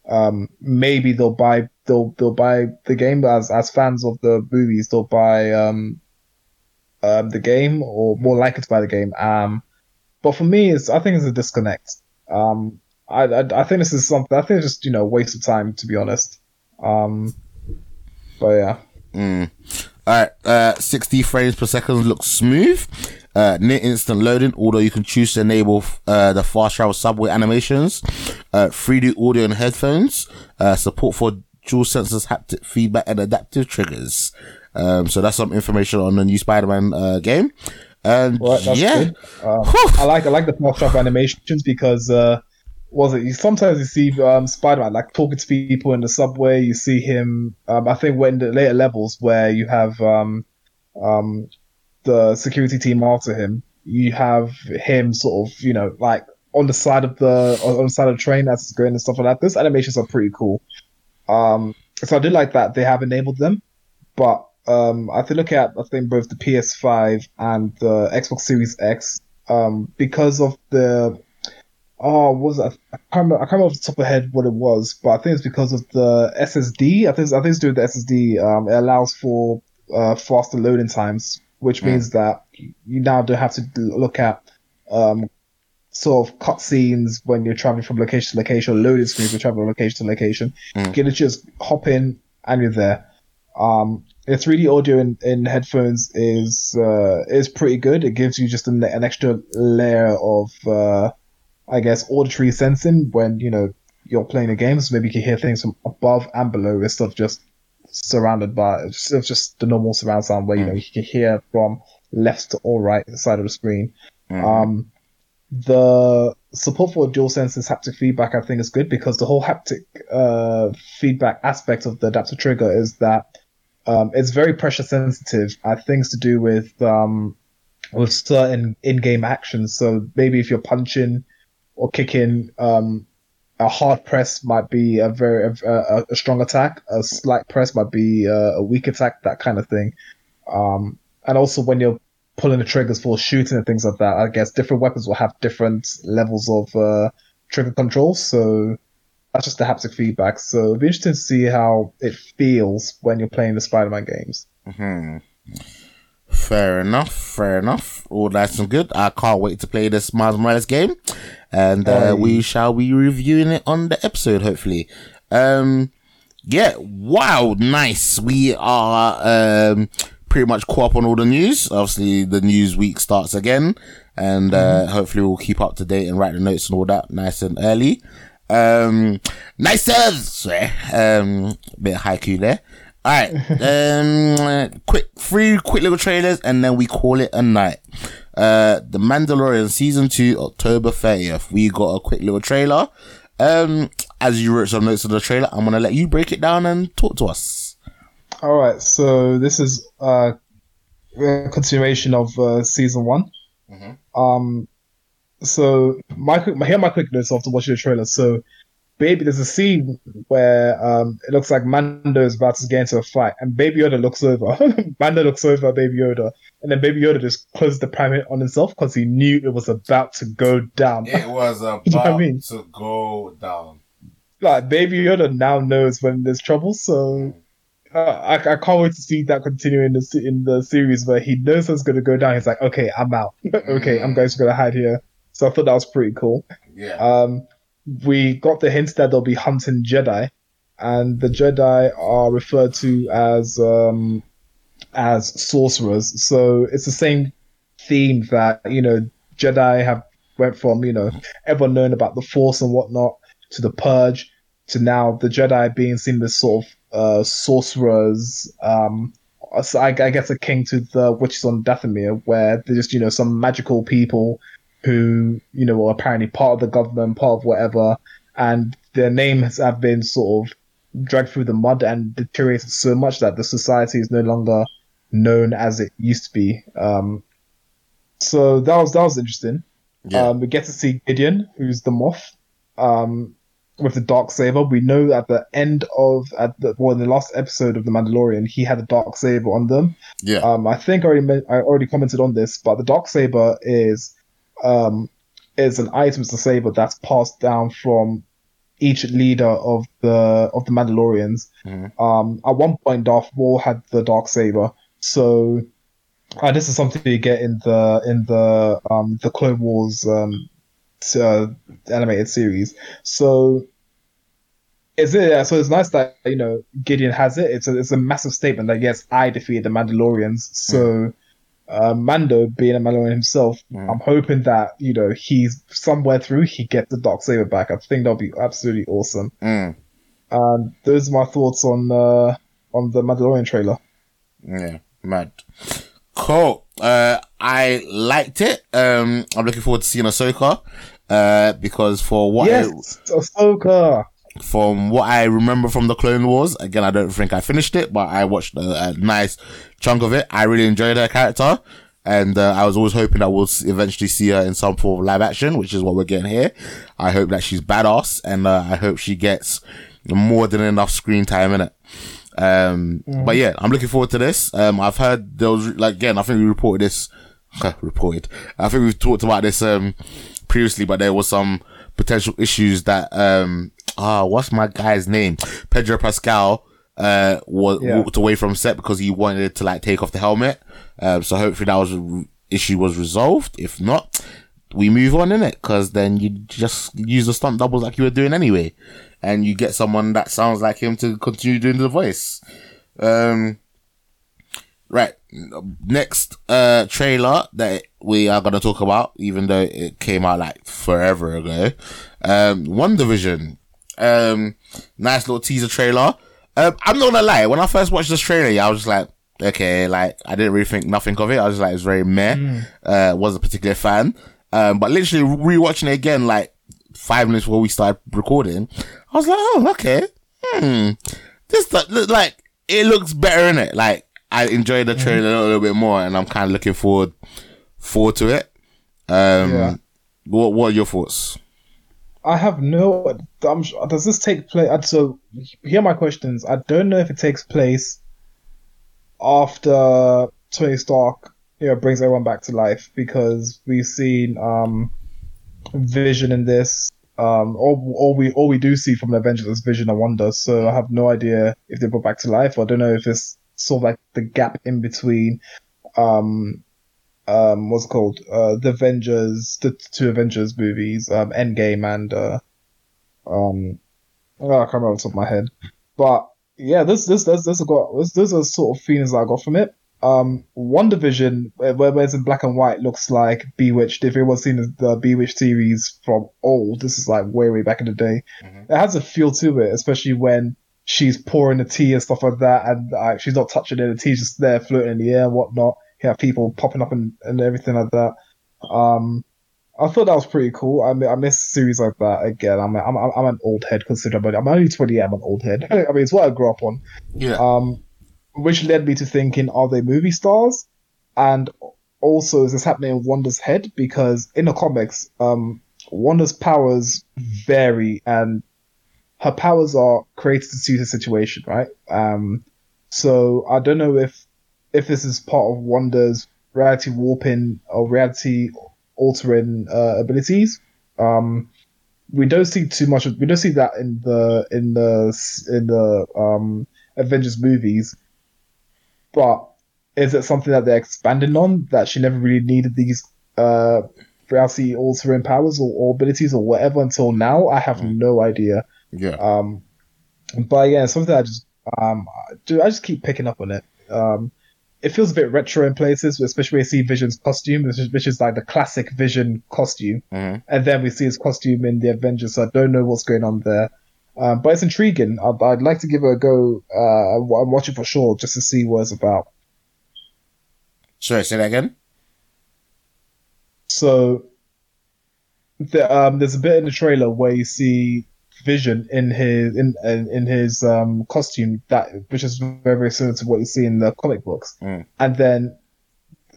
um, maybe they'll buy, they'll they'll buy the game as as fans of the movies. They'll buy um, um, the game or more likely to buy the game. Um, but for me, it's I think it's a disconnect. Um, I, I, I think this is something. I think it's just you know waste of time to be honest. Um, but yeah, Mm. Alright, uh, 60 frames per second looks smooth. Uh, near instant loading, although you can choose to enable, uh, the fast travel subway animations. Uh, 3D audio and headphones. Uh, support for dual sensors, haptic feedback, and adaptive triggers. Um, so that's some information on the new Spider-Man, uh, game. And well, yeah. Um, I like I like the fast travel animations because uh, was it? You, sometimes you see um, Spider-Man like talking to people in the subway. You see him. Um, I think when the later levels where you have um, um, the security team after him, you have him sort of you know like on the side of the on the side of the train as it's going and stuff like that. Those animations are pretty cool. Um, so I do like that they have enabled them, but um, I think look at I think both the PS5 and the Xbox Series X, um, because of the oh, was that? I can't remember, I can't remember off the top of the head what it was, but I think it's because of the SSD. I think it's, I think it's due to the SSD. Um, it allows for uh, faster loading times which means that you now don't have to look at um, sort of cutscenes when you're traveling from location to location, or loading screens when you're traveling from location to location. You can just hop in and you're there. Um, the 3D audio in, in headphones is uh, is pretty good. It gives you just an, an extra layer of, uh, I guess, auditory sensing when you know you're playing a game. So maybe you can hear things from above and below instead of just surrounded by it's just the normal surround sound where you know you can hear from left to all right side of the screen. Um, the support for dual DualSense's haptic feedback, I think, is good because the whole haptic uh, feedback aspect of the adaptive trigger is that um, it's very pressure sensitive. At things to do with um, with certain in-game actions. So maybe if you're punching or kicking, um, a hard press might be a very a, a strong attack. A slight press might be a, a weak attack. That kind of thing. Um, and also when you're pulling the triggers for shooting and things like that, I guess different weapons will have different levels of uh, trigger control. So that's just the haptic feedback. So it'll be interesting to see how it feels when you're playing the Spider-Man games. Fair enough. Fair enough. All nice and good. I can't wait to play this Miles Morales game, and uh, we shall be reviewing it on the episode. Hopefully. Um. Yeah. Wow. Nice. We are um pretty much caught up on all the news. Obviously, the news week starts again, and uh, hopefully we'll keep up to date and write the notes and all that nice and early. Um, nice sorry, um, bit of haiku there. All right, um, quick, three quick little trailers, and then we call it a night. Uh, The Mandalorian season two, October thirtieth. We got a quick little trailer. Um, as you wrote some notes of the trailer, I'm gonna let you break it down and talk to us. All right, so this is uh, a continuation of uh, season one. Um, so my quick, here are my quick notes after watching the trailer. So, baby, there's a scene where um, it looks like Mando is about to get into a fight, and Baby Yoda looks over. Mando looks over at Baby Yoda, and then Baby Yoda just closed the prime on himself because he knew it was about to go down. It was know what I mean? to go down. like Baby Yoda now knows when there's trouble, so uh, I, I can't wait to see that continue in the in the series where he knows what's going to go down. He's like, okay, I'm out. okay, I'm going to hide here. So I thought that was pretty cool. Yeah. Um, we got the hint that they'll be hunting Jedi, and the Jedi are referred to as um, as sorcerers. So it's the same theme that you know Jedi have went from you know everyone knowing about the Force and whatnot to the Purge to now the Jedi being seen as sort of uh, sorcerers. Um, so I, I guess akin to the witches on Dathomir, where they're just you know some magical people who you know are apparently part of the government, part of whatever, and their names have been sort of dragged through the mud and deteriorated so much that the society is no longer known as it used to be. Um, so that was that was interesting. Yeah. Um, we get to see Gideon, who's the Moff, um, with the dark saber. We know at the end of at the well, in the last episode of the Mandalorian, he had a dark saber on them. yeah. Um, I think I already I already commented on this, but the dark saber is um, is an item, a saber that's passed down from each leader of the of the Mandalorians. Um, at one point, Darth Maul had the dark saber, so uh, this is something you get in the in the um, the Clone Wars um, uh, animated series. So is it? Yeah, so it's nice that you know Gideon has it. It's a it's a massive statement that yes, I defeated the Mandalorians. So uh, Mando, being a Mandalorian himself, I'm hoping that you know he's somewhere through he gets the dark saber back. I think that'll be absolutely awesome. Mm. And those are my thoughts on uh, on the Mandalorian trailer. Yeah, mad. Cool. Uh, I liked it. Um, I'm looking forward to seeing Ahsoka. Uh, because for what Yes, Ahsoka. From what I remember from the Clone Wars, again, I don't think I finished it, but I watched a, a nice chunk of it. I really enjoyed her character. And uh, I was always hoping that we'll eventually see her in some form of live action, which is what we're getting here. I hope that she's badass, and uh, I hope she gets more than enough screen time in it. Um, but yeah, I'm looking forward to this. Um, I've heard there was like again, I think we reported this, reported. I think we've talked about this um previously, but there was some potential issues that um ah, what's my guy's name? Pedro Pascal uh, was Yeah. walked away from set because he wanted to like take off the helmet. Um, so hopefully that was issue was resolved. If not, we move on in it because then you just use the stunt doubles like you were doing anyway, and you get someone that sounds like him to continue doing the voice. Um, right. Next uh trailer that we are gonna talk about, even though it came out like forever ago. Um, WandaVision. Um, nice little teaser trailer. Um, I'm not gonna lie. When I first watched this trailer, yeah, I was just like, okay, like I didn't really think nothing of it. I was like, it's very meh. Uh, wasn't a particular fan. Um, but literally rewatching it again, like five minutes before we started recording, I was like, oh, okay. Hmm. This th- look like it looks better in it. Like I enjoyed the trailer a little bit more, and I'm kind of looking forward forward to it. Um, Yeah. what what are your thoughts? I have no. I'm, does this take place? So here are my questions. I don't know if it takes place after Tony Stark, you know, brings everyone back to life because we've seen um, Vision in this. Um, all, all we all we do see from the Avengers is Vision and Wanda. So I have no idea if they're brought back to life. I don't know if it's sort of like the gap in between. Um, um, what's it called? Uh, the Avengers, the two Avengers movies, um, Endgame and uh, um, oh, I can't remember off the top of my head, but yeah, this this this this got this those are sort of feelings that I got from it. Um, WandaVision, where, where it's in black and white, looks like Bewitched. If anyone's seen the, the Bewitched series from old, this is like way way back in the day. It has a feel to it, especially when she's pouring the tea and stuff like that, and uh, she's not touching it. The tea's just there floating in the air and whatnot. You have people popping up and, and everything like that. Um, I thought that was pretty cool. I, I miss series like that again. I'm, I'm, I'm an old head considering, but I'm only 20. I'm an old head. I mean, it's what I grew up on. Yeah. Um, which led me to thinking, are they movie stars? And also, is this happening in Wanda's head? Because in the comics, um, Wanda's powers vary, and her powers are created to suit a situation, right? Um, so I don't know if if this is part of Wanda's reality warping or reality altering uh, abilities. Um, we don't see too much. Of, we don't see that in the in the in the um, Avengers movies. But is it something that they're expanding on that she never really needed these uh, reality altering powers or, or abilities or whatever until now? I have no idea. yeah. Um, but yeah, something I just um, do. I just keep picking up on it. Um, it feels a bit retro in places, especially when you see Vision's costume, which is, which is like the classic Vision costume, Mhm. and then we see his costume in the Avengers. So I don't know what's going on there, um, but it's intriguing. I'd, I'd like to give it a go. Uh, I'm watching for sure just to see what it's about. Sorry, say that again. So the, um, there's a bit in the trailer where you see Vision in his in in, in his um, costume that which is very very similar to what you see in the comic books, Mm. and then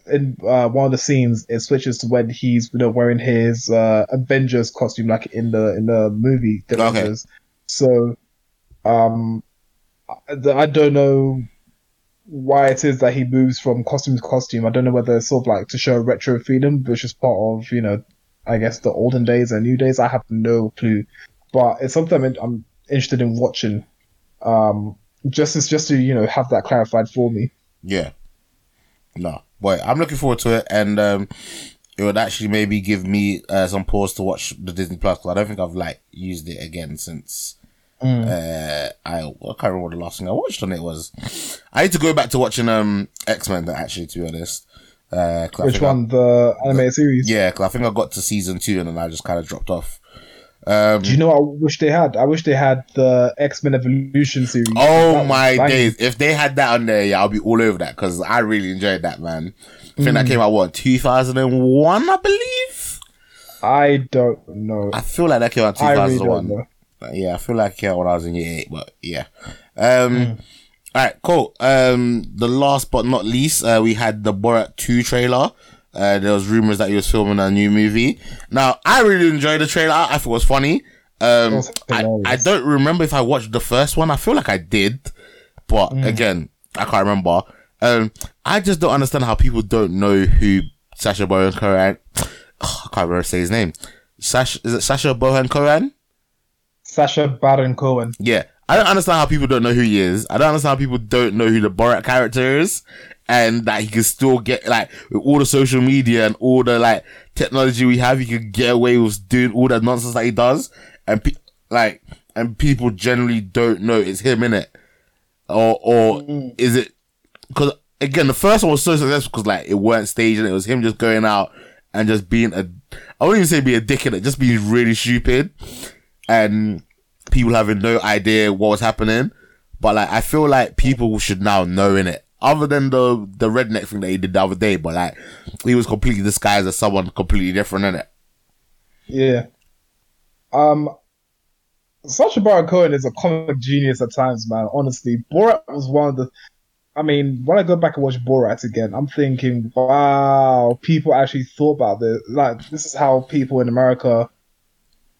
in uh, one of the scenes it switches to when he's you know wearing his uh, Avengers costume like in the in the movie The Okay. Avengers. So um, I, I don't know why it is that he moves from costume to costume. I don't know whether it's sort of like to show retro freedom, which is part of, you know, I guess the olden days and new days. I have no clue, but it's something I'm, I'm interested in watching. Um, just as just to you know have that clarified for me. Yeah. No, boy, I'm looking forward to it, and um, it would actually maybe give me uh, some pause to watch the Disney Plus because I don't think I've like used it again since. Uh, I, I can't remember what the last thing I watched on it was. I need to go back to watching um X Men. Actually, to be honest, uh, 'cause Which think I- one? The animated series. yeah, because I think I got to season two and then I just kind of dropped off. Um, Do you know what I wish they had? I wish they had the X Men Evolution series. Oh my days! If they had that on there, yeah, I'll be all over that because I really enjoyed that, man. I think Mm. that came out what 2001, I believe. I don't know. I feel like that came out I really 2001. don't know. yeah, I feel like yeah, when I was in year eight, but yeah. Um, Mm. all right, cool. Um, the last but not least, uh, we had the Borat 2 trailer. Uh, there was rumors that he was filming a new movie. Now, I really enjoyed the trailer. I thought it was funny. Um, was I. I don't remember if I watched the first one. I feel like I did, but Mm. again, I can't remember. Um, I just don't understand how people don't know who Sacha Baron Cohen. I can't remember say his name. Sash is it Sasha Bohan Cohen? Sacha Baron Cohen. Yeah, I don't understand how people don't know who he is. I don't understand how people don't know who the Borat character is. And that he can still get, like, with all the social media and all the, like, technology we have, he can get away with doing all that nonsense that he does. And, pe- like, and people generally don't know it's him in it. Or, or Mm. is it, cause again, the first one was so successful because, like, it weren't staged and it was him just going out and just being a, I wouldn't even say be a dick in it, just being really stupid. And, people having no idea what was happening. But like, I feel like people should now know in it. Other than the the redneck thing that he did the other day, but like, he was completely disguised as someone completely different in it. Yeah. Um, Sacha Baron Cohen is a comic genius at times, man. Honestly, Borat was one of the. I mean, when I go back and watch Borat again, I'm thinking, wow, people actually thought about this. Like, this is how people in America,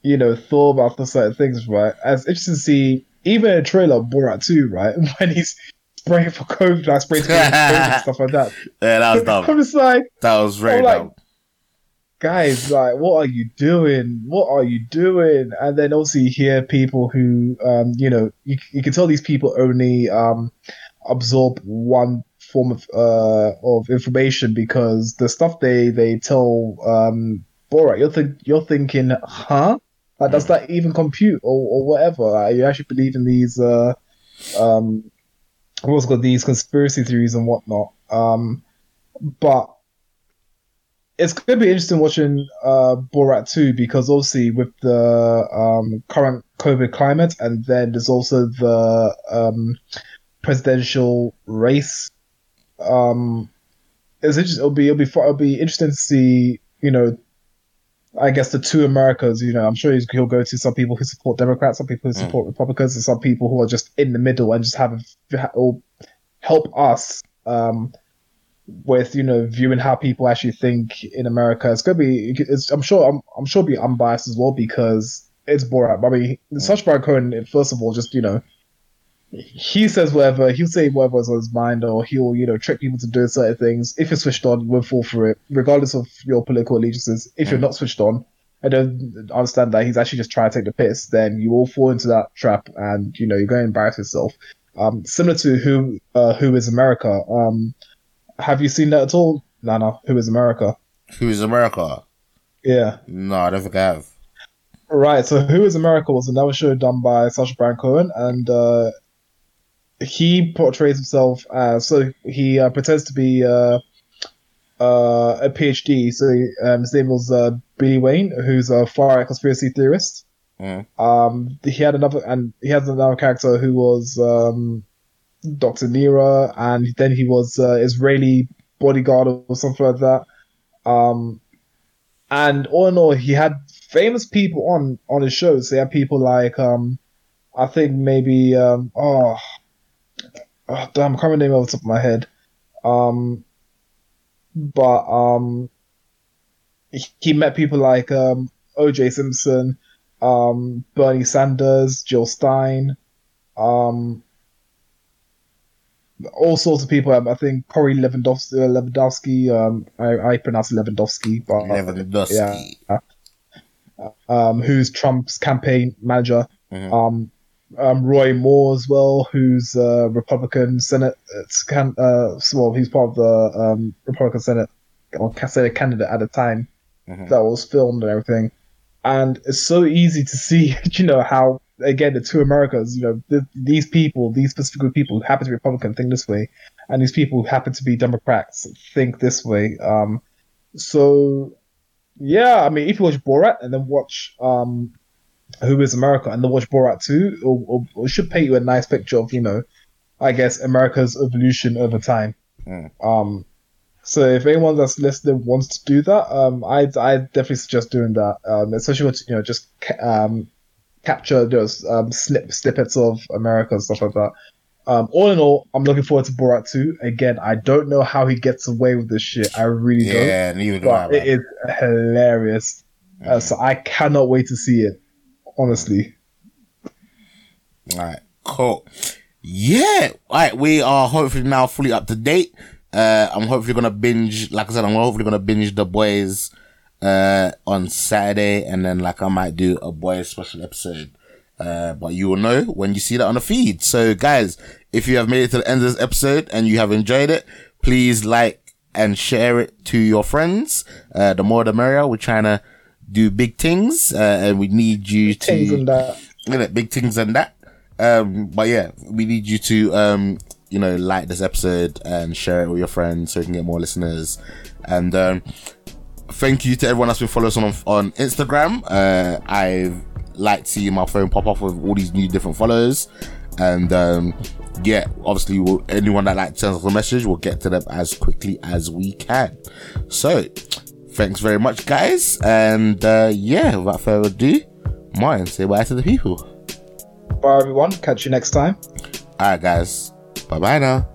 you know, thought about the certain things, right? As interesting to see, even a trailer of Borat 2, right, when he's spraying for COVID, like spraying for COVID and stuff like that. Yeah, that was I'm dumb. just like, That was very I'm like, dumb. guys, like, what are you doing? What are you doing? And then also you hear people who, um, you know, you, you can tell these people only um, absorb one form of uh, of information because the stuff they they tell um, Borat, you're think you're thinking, huh? Like, does that even compute or, or whatever? Like, you actually believe in these uh, um, what's also got these conspiracy theories and whatnot. Um, but it's going to be interesting watching uh, Borat 2 because obviously with the um, current COVID climate, and then there's also the um, presidential race. Um, it's. It'll be it'll be it'll be interesting to see. You know, I guess the two Americas. You know, I'm sure he's, he'll go to some people who support Democrats, some people who support Republicans, and some people who are just in the middle and just have or help us. Um, with you know viewing how people actually think in America. It's gonna be. It's, I'm sure. I'm, I'm sure be unbiased as well because it's Borat. I mean, Sacha Baron Cohen. First of all, just you know, he says whatever. He'll say whatever's on his mind, or he'll you know trick people to do certain things. If you're switched on, you will fall for it, regardless of your political allegiances. If you're not switched on. I don't understand that he's actually just trying to take the piss. Then you all fall into that trap, and you know you're going to embarrass yourself. Um, similar to who uh, who is America. Um, have you seen that at all, Lana? Who is America? Who is America? Yeah. No, I don't think I have. Right. So, Who is America was another show done by Sacha Baron Cohen, and uh, he portrays himself as so he uh, pretends to be uh, uh, a PhD. So um, his name was uh, Billy Wayne, who's a far right conspiracy theorist. Mm. Um, he had another, and he has another character who was um, Dr. Nira, and then he was uh, Israeli bodyguard or something like that. Um, and all in all, he had famous people on on his shows. He had people like, um, I think maybe, um, oh, oh, damn, I can't remember the name off the top of my head. Um, but um, he, he met people like um, O.J. Simpson, um, Bernie Sanders, Jill Stein, um, all sorts of people. Um, I think Corey Lewandowski, uh, Lewandowski um, I, I pronounce Lewandowski, but Lewandowski. yeah, um, who's Trump's campaign manager. Mhm. Um, um, Roy Moore as well, who's a Republican Senate can uh, well, he's part of the um, Republican Senate or Senate candidate at the time Mhm. that was filmed and everything. And it's so easy to see, you know, how again the two Americas, you know, th- these people, these specific group of people who happen to be Republican think this way, and these people who happen to be Democrats think this way. Um, so yeah, I mean, if you watch Borat and then watch um, Who Is America and then watch Borat 2, it, it, it should paint you a nice picture of, you know, I guess America's evolution over time. Mm. Um, so if anyone that's listening wants to do that, um, I I definitely suggest doing that. Um, especially with you know just ca- um, capture those um snip snippets of America and stuff like that. Um, all in all, I'm looking forward to Borat 2. Again, I don't know how he gets away with this shit. I really don't Yeah, neither do I. it is hilarious. Uh, so I cannot wait to see it. Honestly, All right, cool. Yeah, all right. We are hopefully now fully up to date. Uh, I'm hopefully gonna binge. Like I said, I'm hopefully gonna binge the boys uh on Saturday, and then like I might do a boys special episode Uh, but you will know when you see that on the feed. So guys, if you have made it to the end of this episode and you have enjoyed it, please like and share it to your friends. Uh, the more the merrier. We're trying to do big things, uh, and we need you to Things and that. you know, big things and that. Um, but yeah, we need you to, um, you know, like this episode and share it with your friends so we can get more listeners. And, um, thank you to everyone that's been following us on, on Instagram. Uh, I've liked seeing my phone pop off with all these new different followers. And, um, yeah, obviously we'll, anyone that like sends us a message, we'll get to them as quickly as we can. So, thanks very much, guys. And, uh, yeah, without further ado, Martin, say bye to the people. Bye, everyone. Catch you next time. All right, guys. Bye bye now.